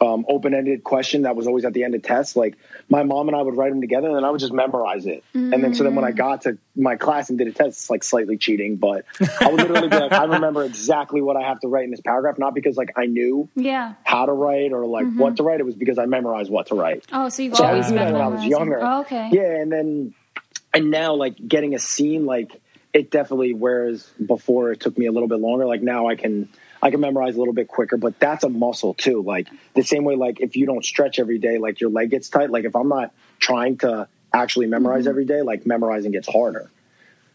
um, open ended question that was always at the end of tests. Like my mom and I would write them together, and then I would just memorize it. And then so then when I got to my class and did a test, it's like slightly cheating, but I would literally be like, I remember exactly what I have to write in this paragraph, not because like I knew Yeah. how to write or like what to write. It was because I memorized what to write. Oh, so you've So always been when I was younger. Oh, okay. Yeah, and then and now like getting a scene like it definitely whereas before it took me a little bit longer. Like now I can I can memorize a little bit quicker, but that's a muscle too. Like the same way like if you don't stretch every day, like your leg gets tight. Like if I'm not trying to actually memorize Mm-hmm. every day, like memorizing gets harder.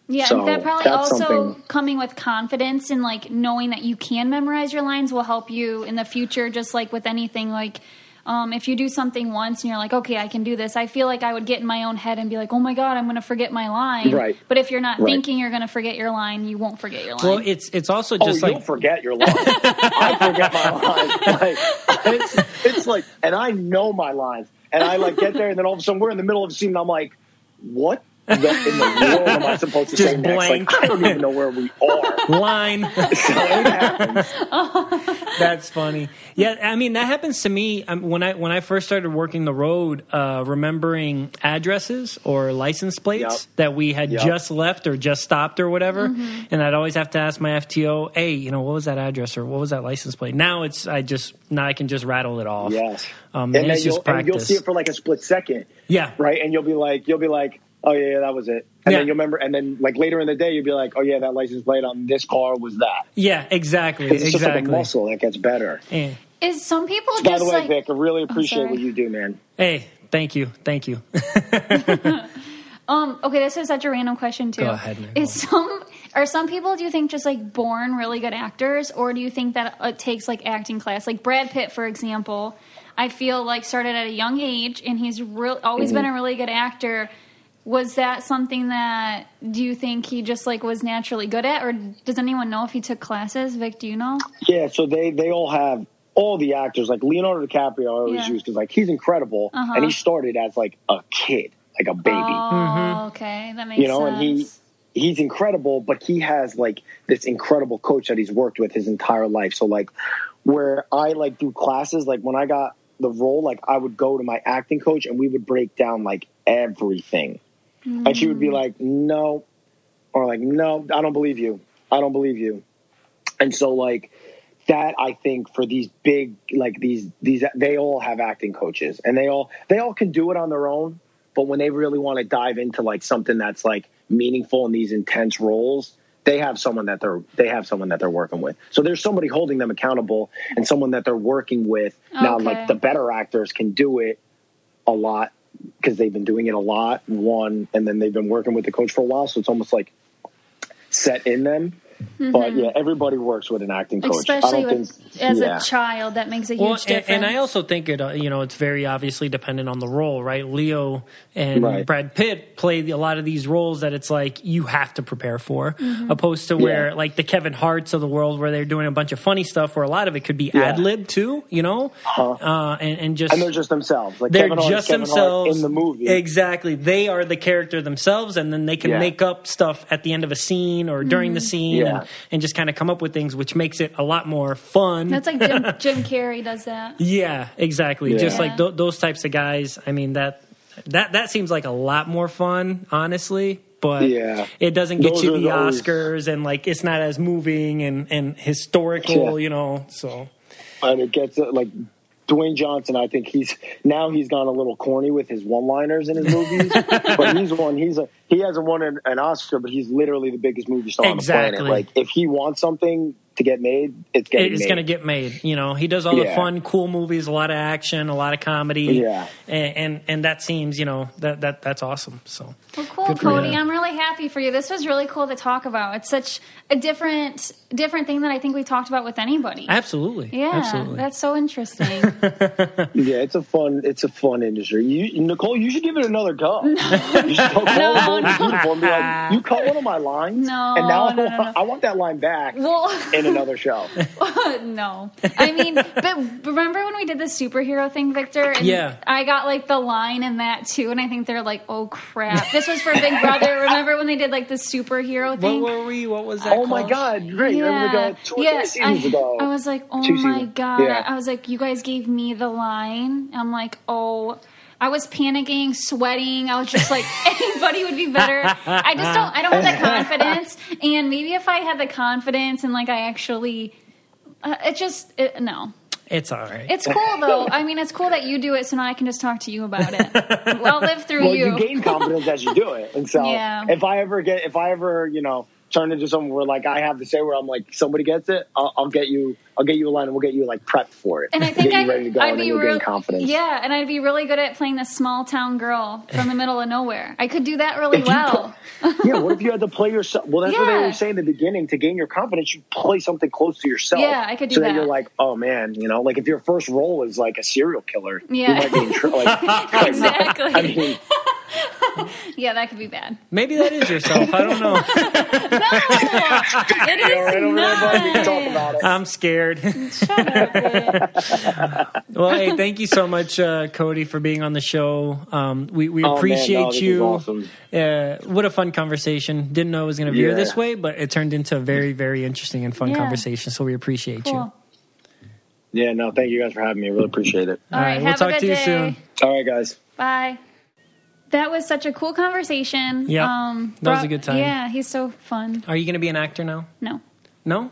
Yeah, So, that probably also something- coming with confidence and like knowing that you can memorize your lines will help you in the future. Just like with anything, like um, if you do something once and you're like, okay, I can do this. I feel like I would get in my own head and be like, oh my god, I'm going to forget my line. Right. But if you're not Right. thinking you're going to forget your line, you won't forget your line. Well, it's it's also Oh, just you'll like forget your line. I forget my line. Like, it's, it's like, and I know my lines, and I like get there, and then all of a sudden we're in the middle of a scene, and I'm like, what the, in the world am I supposed to Just say next? blank. Like, I don't even know where we are. line. So it happens. That's funny. Yeah, I mean that happens to me um, when I when I first started working the road. Uh, remembering addresses or license plates Yep. that we had Yep. just left or just stopped or whatever, and I'd always have to ask my FTO, "Hey, you know, what was that address or what was that license plate?" Now it's I just now I can just rattle it off. Yes. um, and and then it's you'll, just and you'll see it for like a split second, yeah, right? And you'll be like, you'll be like, oh yeah, yeah that was it. And Yeah. then you'll remember, and then like later in the day, you'll be like, oh yeah, that license plate on this car was that. yeah, exactly, It's just like a exactly. muscle that gets better. Eh. Is some people By just the way, like Vic, I really appreciate what you do, man. Hey, thank you, thank you. Um. Okay, this is such a random question too. Go ahead, Nicole. Is some are some people do you think just like born really good actors, or do you think that it takes like acting class? Like Brad Pitt, for example, I feel like started at a young age, and he's real always Mm-hmm. been a really good actor. Was that something that do you think he just like was naturally good at, or does anyone know if he took classes? Vic, do you know? Yeah, so they they all have all the actors like Leonardo DiCaprio. I always Yeah. use because like he's incredible, Uh-huh. and he started as like a kid, like a baby. Oh, okay, that makes you know, sense. and he he's incredible, but he has like this incredible coach that he's worked with his entire life. So like where I like do classes, like when I got the role, like I would go to my acting coach and we would break down like everything. And she would be mm. like, No, or like, No, I don't believe you. I don't believe you. And so like that I think for these big like these these they all have acting coaches and they all they all can do it on their own but when they really want to dive into like something that's like meaningful in these intense roles they have someone that they're they have someone that they're working with so there's somebody holding them accountable and someone that they're working with now like the better actors can do it a lot because they've been doing it a lot one and then they've been working with the coach for a while so it's almost like set in them but yeah everybody works with an acting coach I Mm-hmm. especially don't with, think as yeah. a child, that makes a huge Well, and, difference. and I also think it, uh, you know, it's very obviously dependent on the role, right? Leo and Right. Brad Pitt play a lot of these roles that it's like you have to prepare for, Mm-hmm. opposed to where Yeah. like the Kevin Harts of the world, where they're doing a bunch of funny stuff, where a lot of it could be Yeah. ad lib too, you know, uh, and, and just and they're just themselves like they're Kevin just Kevin Hart themselves in the movie Exactly, they are the character themselves, and then they can Yeah. make up stuff at the end of a scene or during the scene, Yeah. And, and just kind of come up with things, which makes it a lot more fun. That's like Jim, Jim Carrey does that. Yeah, exactly. Just Yeah. like th- those types of guys. I mean that that that seems like a lot more fun, honestly. But Yeah. it doesn't get Those you the those- Oscars, and like it's not as moving and and historical, Yeah. you know. So and it gets uh, like Dwayne Johnson. I think he's now he's gone a little corny with his one-liners in his movies, but he's one. He's a he hasn't won an, an Oscar, but he's literally the biggest movie star on the planet. Like if he wants something, to get made, it's getting it's made. going to get made. You know, he does all the fun, cool movies, a lot of action, a lot of comedy. Yeah. and and, and that seems, you know, that that that's awesome. So Well, cool, Cody. you. I'm really happy for you. This was really cool to talk about. It's such a different different thing that I think we talked about with anybody. absolutely, yeah, absolutely. that's so interesting. Yeah, it's a fun, it's a fun industry. You, Nicole, you should give it another go. You should call No, no. and Beautiful be like, you cut one of my lines, No, and now I, no, want, no, no. I want that line back well, in another show. no. I mean, but remember when we did the superhero thing, Victor? And Yeah. I got like the line in that too, and I think they're like, "Oh crap!" This was for Big Brother. Remember when they did like the superhero what thing? were we? What was that? Oh my? God, great! Yeah, Remember like, two yeah. seasons I, ago. I was like, oh Two my seasons. god! Yeah. I was like, you guys gave me the line. I'm like, oh. I was panicking, sweating. I was just like, anybody would be better. I just don't. I don't have the confidence. And maybe if I had the confidence and like I actually, uh, it just it, no. It's all right. It's cool though. I mean, it's cool that you do it, so now I can just talk to you about it. I'll live through well, you. you gain confidence as you do it, and so Yeah. if I ever get, if I ever, you know, turn into someone where like I have to say where I'm like somebody gets it, I'll, I'll get you, I'll get you a line, and we'll get you like prepped for it, And I think get I'd, you ready to go, I'd and then be you'll real, gain confidence. Yeah, and I'd be really good at playing the small town girl from the middle of nowhere. I could do that really If well. yeah, what if you had to play yourself? Well, that's what they were saying in the beginning. To gain your confidence, you play something close to yourself. Yeah, I could do so that. that. you're like, oh man, you know, like if your first role is like a serial killer, Yeah. you might be in trouble. Like, Exactly. I mean, yeah, that could be bad. Maybe that is yourself. I don't know. No, it is right over there, bud. We can talk not. about it. I'm scared. Shut up, well, hey, thank you so much, uh, Cody, for being on the show. Um, we we Oh, man, appreciate no, you. awesome. Uh, what a fun conversation. Didn't know it was going to veer Yeah. this way, but it turned into a very, very interesting and fun Yeah. conversation. So we appreciate Cool. you. yeah, no, thank you guys for having me. I really appreciate it. All right, we'll have talk a good to you soon. All right, guys. Bye. That was such a cool conversation. Yep. Um, That was a good time. Yeah, he's so fun. Are you going to be an actor now? No. No?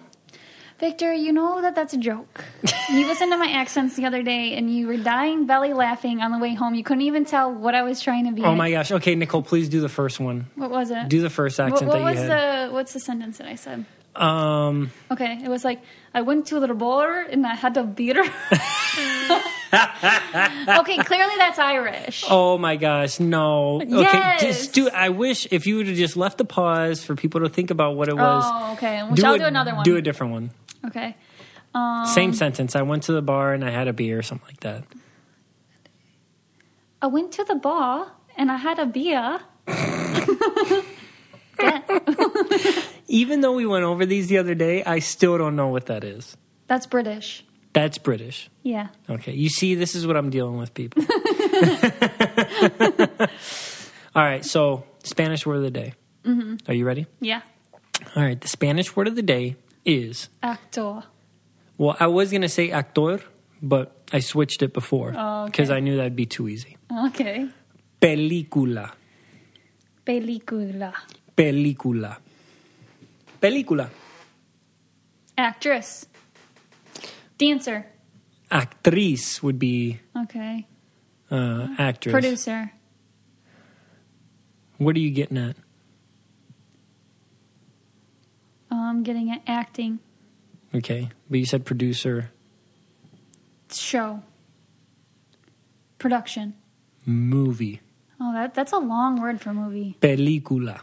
Victor, you know that that's a joke. you listened to my accents the other day and you were dying belly laughing on the way home. You couldn't even tell what I was trying to be. Oh my gosh. Okay, Nicole, please do the first one. What was it? Do the first accent what that was had. the what's the sentence that I said? Um, Okay, it was like I went to the bar and I had a beer. okay, clearly that's Irish. oh my gosh, no. Okay, just do. I wish if you would have just left the pause for people to think about what it was. Oh, okay. Well, I'll do another one. Do a different one. Okay. Um, Same sentence. I went to the bar and I had a beer, or something like that. I went to the bar and I had a beer. Even though we went over these the other day, I still don't know what that is. that's British. That's British. Yeah. Okay, you see, this is what I'm dealing with, people. All right, so Spanish word of the day. Mm-hmm. Are you ready? Yeah. All right, the Spanish word of the day is Actor. well, I was gonna say actor, but I switched it before Oh, okay. because I knew that'd be too easy. Okay. Película, Película. película, película. Actress. Dancer. Actriz would be Okay. uh, actress. Producer. What are you getting at? I'm getting at acting. Okay, but you said producer, Show. Production. movie, Oh, that that's a long word for movie. película.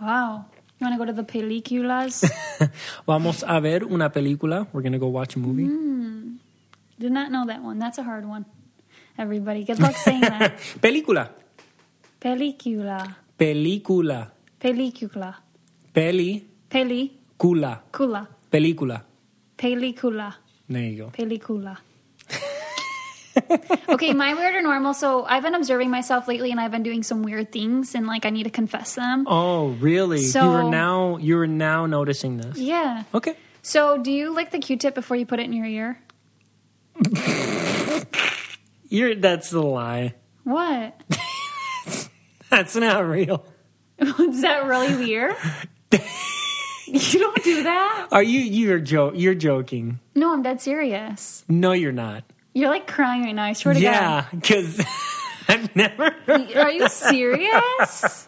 Wow. You want to go to the películas? Vamos a ver una película. We're gonna go watch a movie. Mm. Did not know that one. That's a hard one. Everybody, good luck saying that. Película, Película. película, Película. película, Película. película. Película. There you go. Película. okay, my weird or normal. So I've been observing myself lately, and I've been doing some weird things, and like I need to confess them. Oh, really? So, you are now you are now noticing this. Yeah. Okay. So do you lick the Q-tip before you put it in your ear? You're that's the lie. What? That's not real. Is that really weird? you don't do that? Are you you're jo- you're joking? No, I'm dead serious. No, you're not. You're like crying right now. I swear to God. Yeah, because I've never. Are you serious?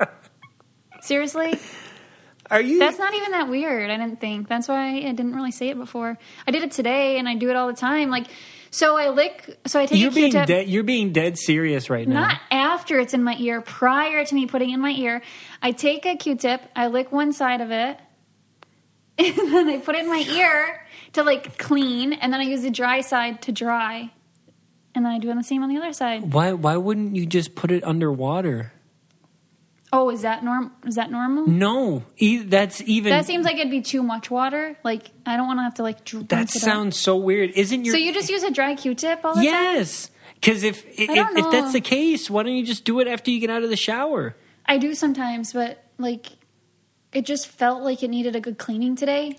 Seriously? Are you? That's not even that weird. I didn't think. That's why I didn't really say it before. I did it today, and I do it all the time. Like, so I lick. So I take you're a being Q-tip. dead. You're being dead serious right now. Not after it's in my ear. Prior to me putting it in my ear, I take a Q-tip. I lick one side of it, and then I put it in my ear to like clean, and then I use the dry side to dry, and then I do the same on the other side. Why? Why wouldn't you just put it underwater? Oh, is that norm? Is that normal? No, e- that's even. That seems like it'd be too much water. Like I don't want to have to like. dr- that rinse it out. sounds so weird. Isn't your So you just use a dry Q-tip all the time? yes? Because if if, if that's the case, why don't you just do it after you get out of the shower? I do sometimes, but like, it just felt like it needed a good cleaning today.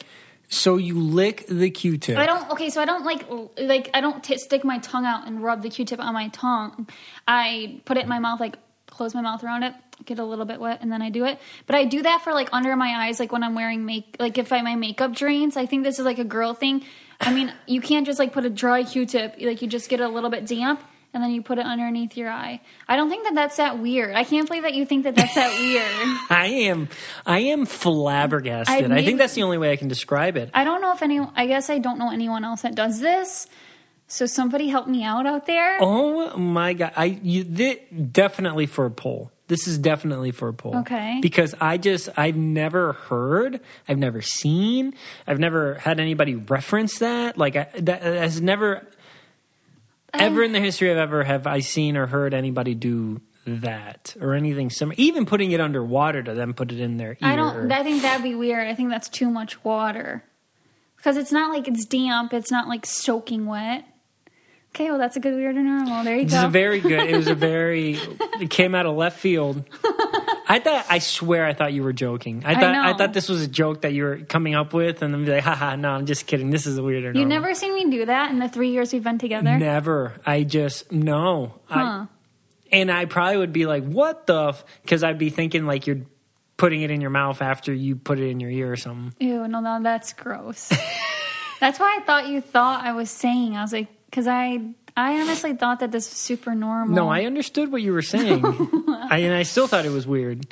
So you lick the Q-tip. I don't. Okay, so I don't like like I don't t- stick my tongue out and rub the Q-tip on my tongue. I put it in my mouth, like close my mouth around it, get a little bit wet, and then I do it. But I do that for like under my eyes, like when I'm wearing make, like if I, my makeup drains. I think this is like a girl thing. I mean, you can't just like put a dry Q-tip. Like you just get a little bit damp. And then you put it underneath your eye. I don't think that that's that weird. I can't believe that you think that that's that weird. I am I am flabbergasted. I've I think that's the only way I can describe it. I don't know if any. I guess I don't know anyone else that does this. So somebody help me out out there. Oh my god! I you definitely for a poll. This is definitely for a poll. Okay. Because I just I've never heard, I've never seen, I've never had anybody reference that. Like I, that has never ever um, in the history of ever have I seen or heard anybody do that or anything similar. Even putting it underwater to then put it in their ear. I don't. I think that'd be weird. I think that's too much water because it's not like it's damp. It's not like soaking wet. Okay, well that's a good weird or normal. There you This is go. a very good. It was a very. It came out of left field. I thought. I swear, I thought you were joking. I thought. I, know. thought this was a joke that you were coming up with, and then be like, "Haha, no, I'm just kidding. This is a weird or you normal." never seen me do that in the three years we've been together. Never. I just no. Huh. I, and I probably would be like, "What the?" Because I'd be thinking like you're putting it in your mouth after you put it in your ear or something. Ew, no, no, that's gross. that's why I thought you thought I was saying. I was like, because I, I honestly thought that this was super normal. No, I understood what you were saying, I, and I still thought it was weird.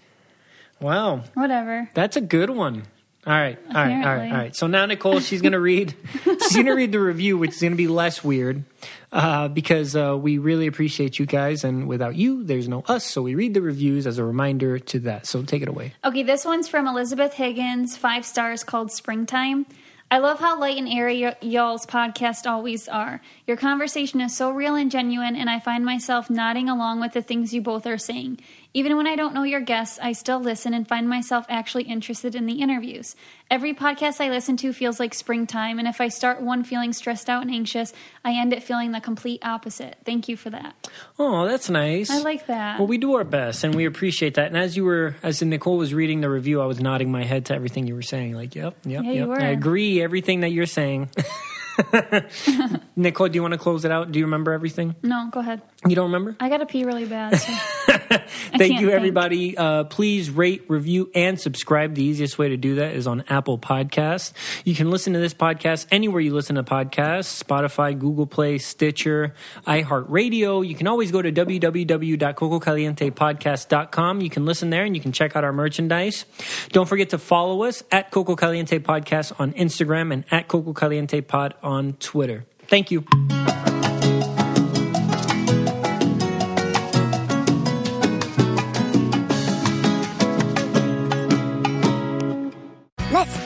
Wow. Whatever. That's a good one. All right, all right, all right, all right. So now Nicole, she's gonna read. she's gonna read the review, which is gonna be less weird, uh, because uh, we really appreciate you guys, and without you, there's no us. So we read the reviews as a reminder to that. So take it away. Okay, this one's from Elizabeth Higgins, five stars called Springtime. I love how light and airy y- y'all's podcast always are. Your conversation is so real and genuine, and I find myself nodding along with the things you both are saying. Even when I don't know your guests, I still listen and find myself actually interested in the interviews. Every podcast I listen to feels like springtime, and if I start one feeling stressed out and anxious, I end it feeling the complete opposite. Thank you for that. Oh, that's nice. I like that. Well, we do our best, and we appreciate that. And as you were, as Nicole was reading the review, I was nodding my head to everything you were saying. Like, yep, yep, Yeah, yep. I agree everything that you're saying. Nicole, do you want to close it out? Do you remember everything? no, go ahead. You don't remember? I got to pee really bad. So. Thank you, everybody. Uh, please rate, review, and subscribe. The easiest way to do that is on Apple Podcasts. You can listen to this podcast anywhere you listen to podcasts Spotify, Google Play, Stitcher, iHeartRadio. You can always go to www.cococalientepodcast.com. You can listen there and you can check out our merchandise. Don't forget to follow us at Coco Caliente Podcast on Instagram and at Coco Caliente Pod on Twitter. Thank you.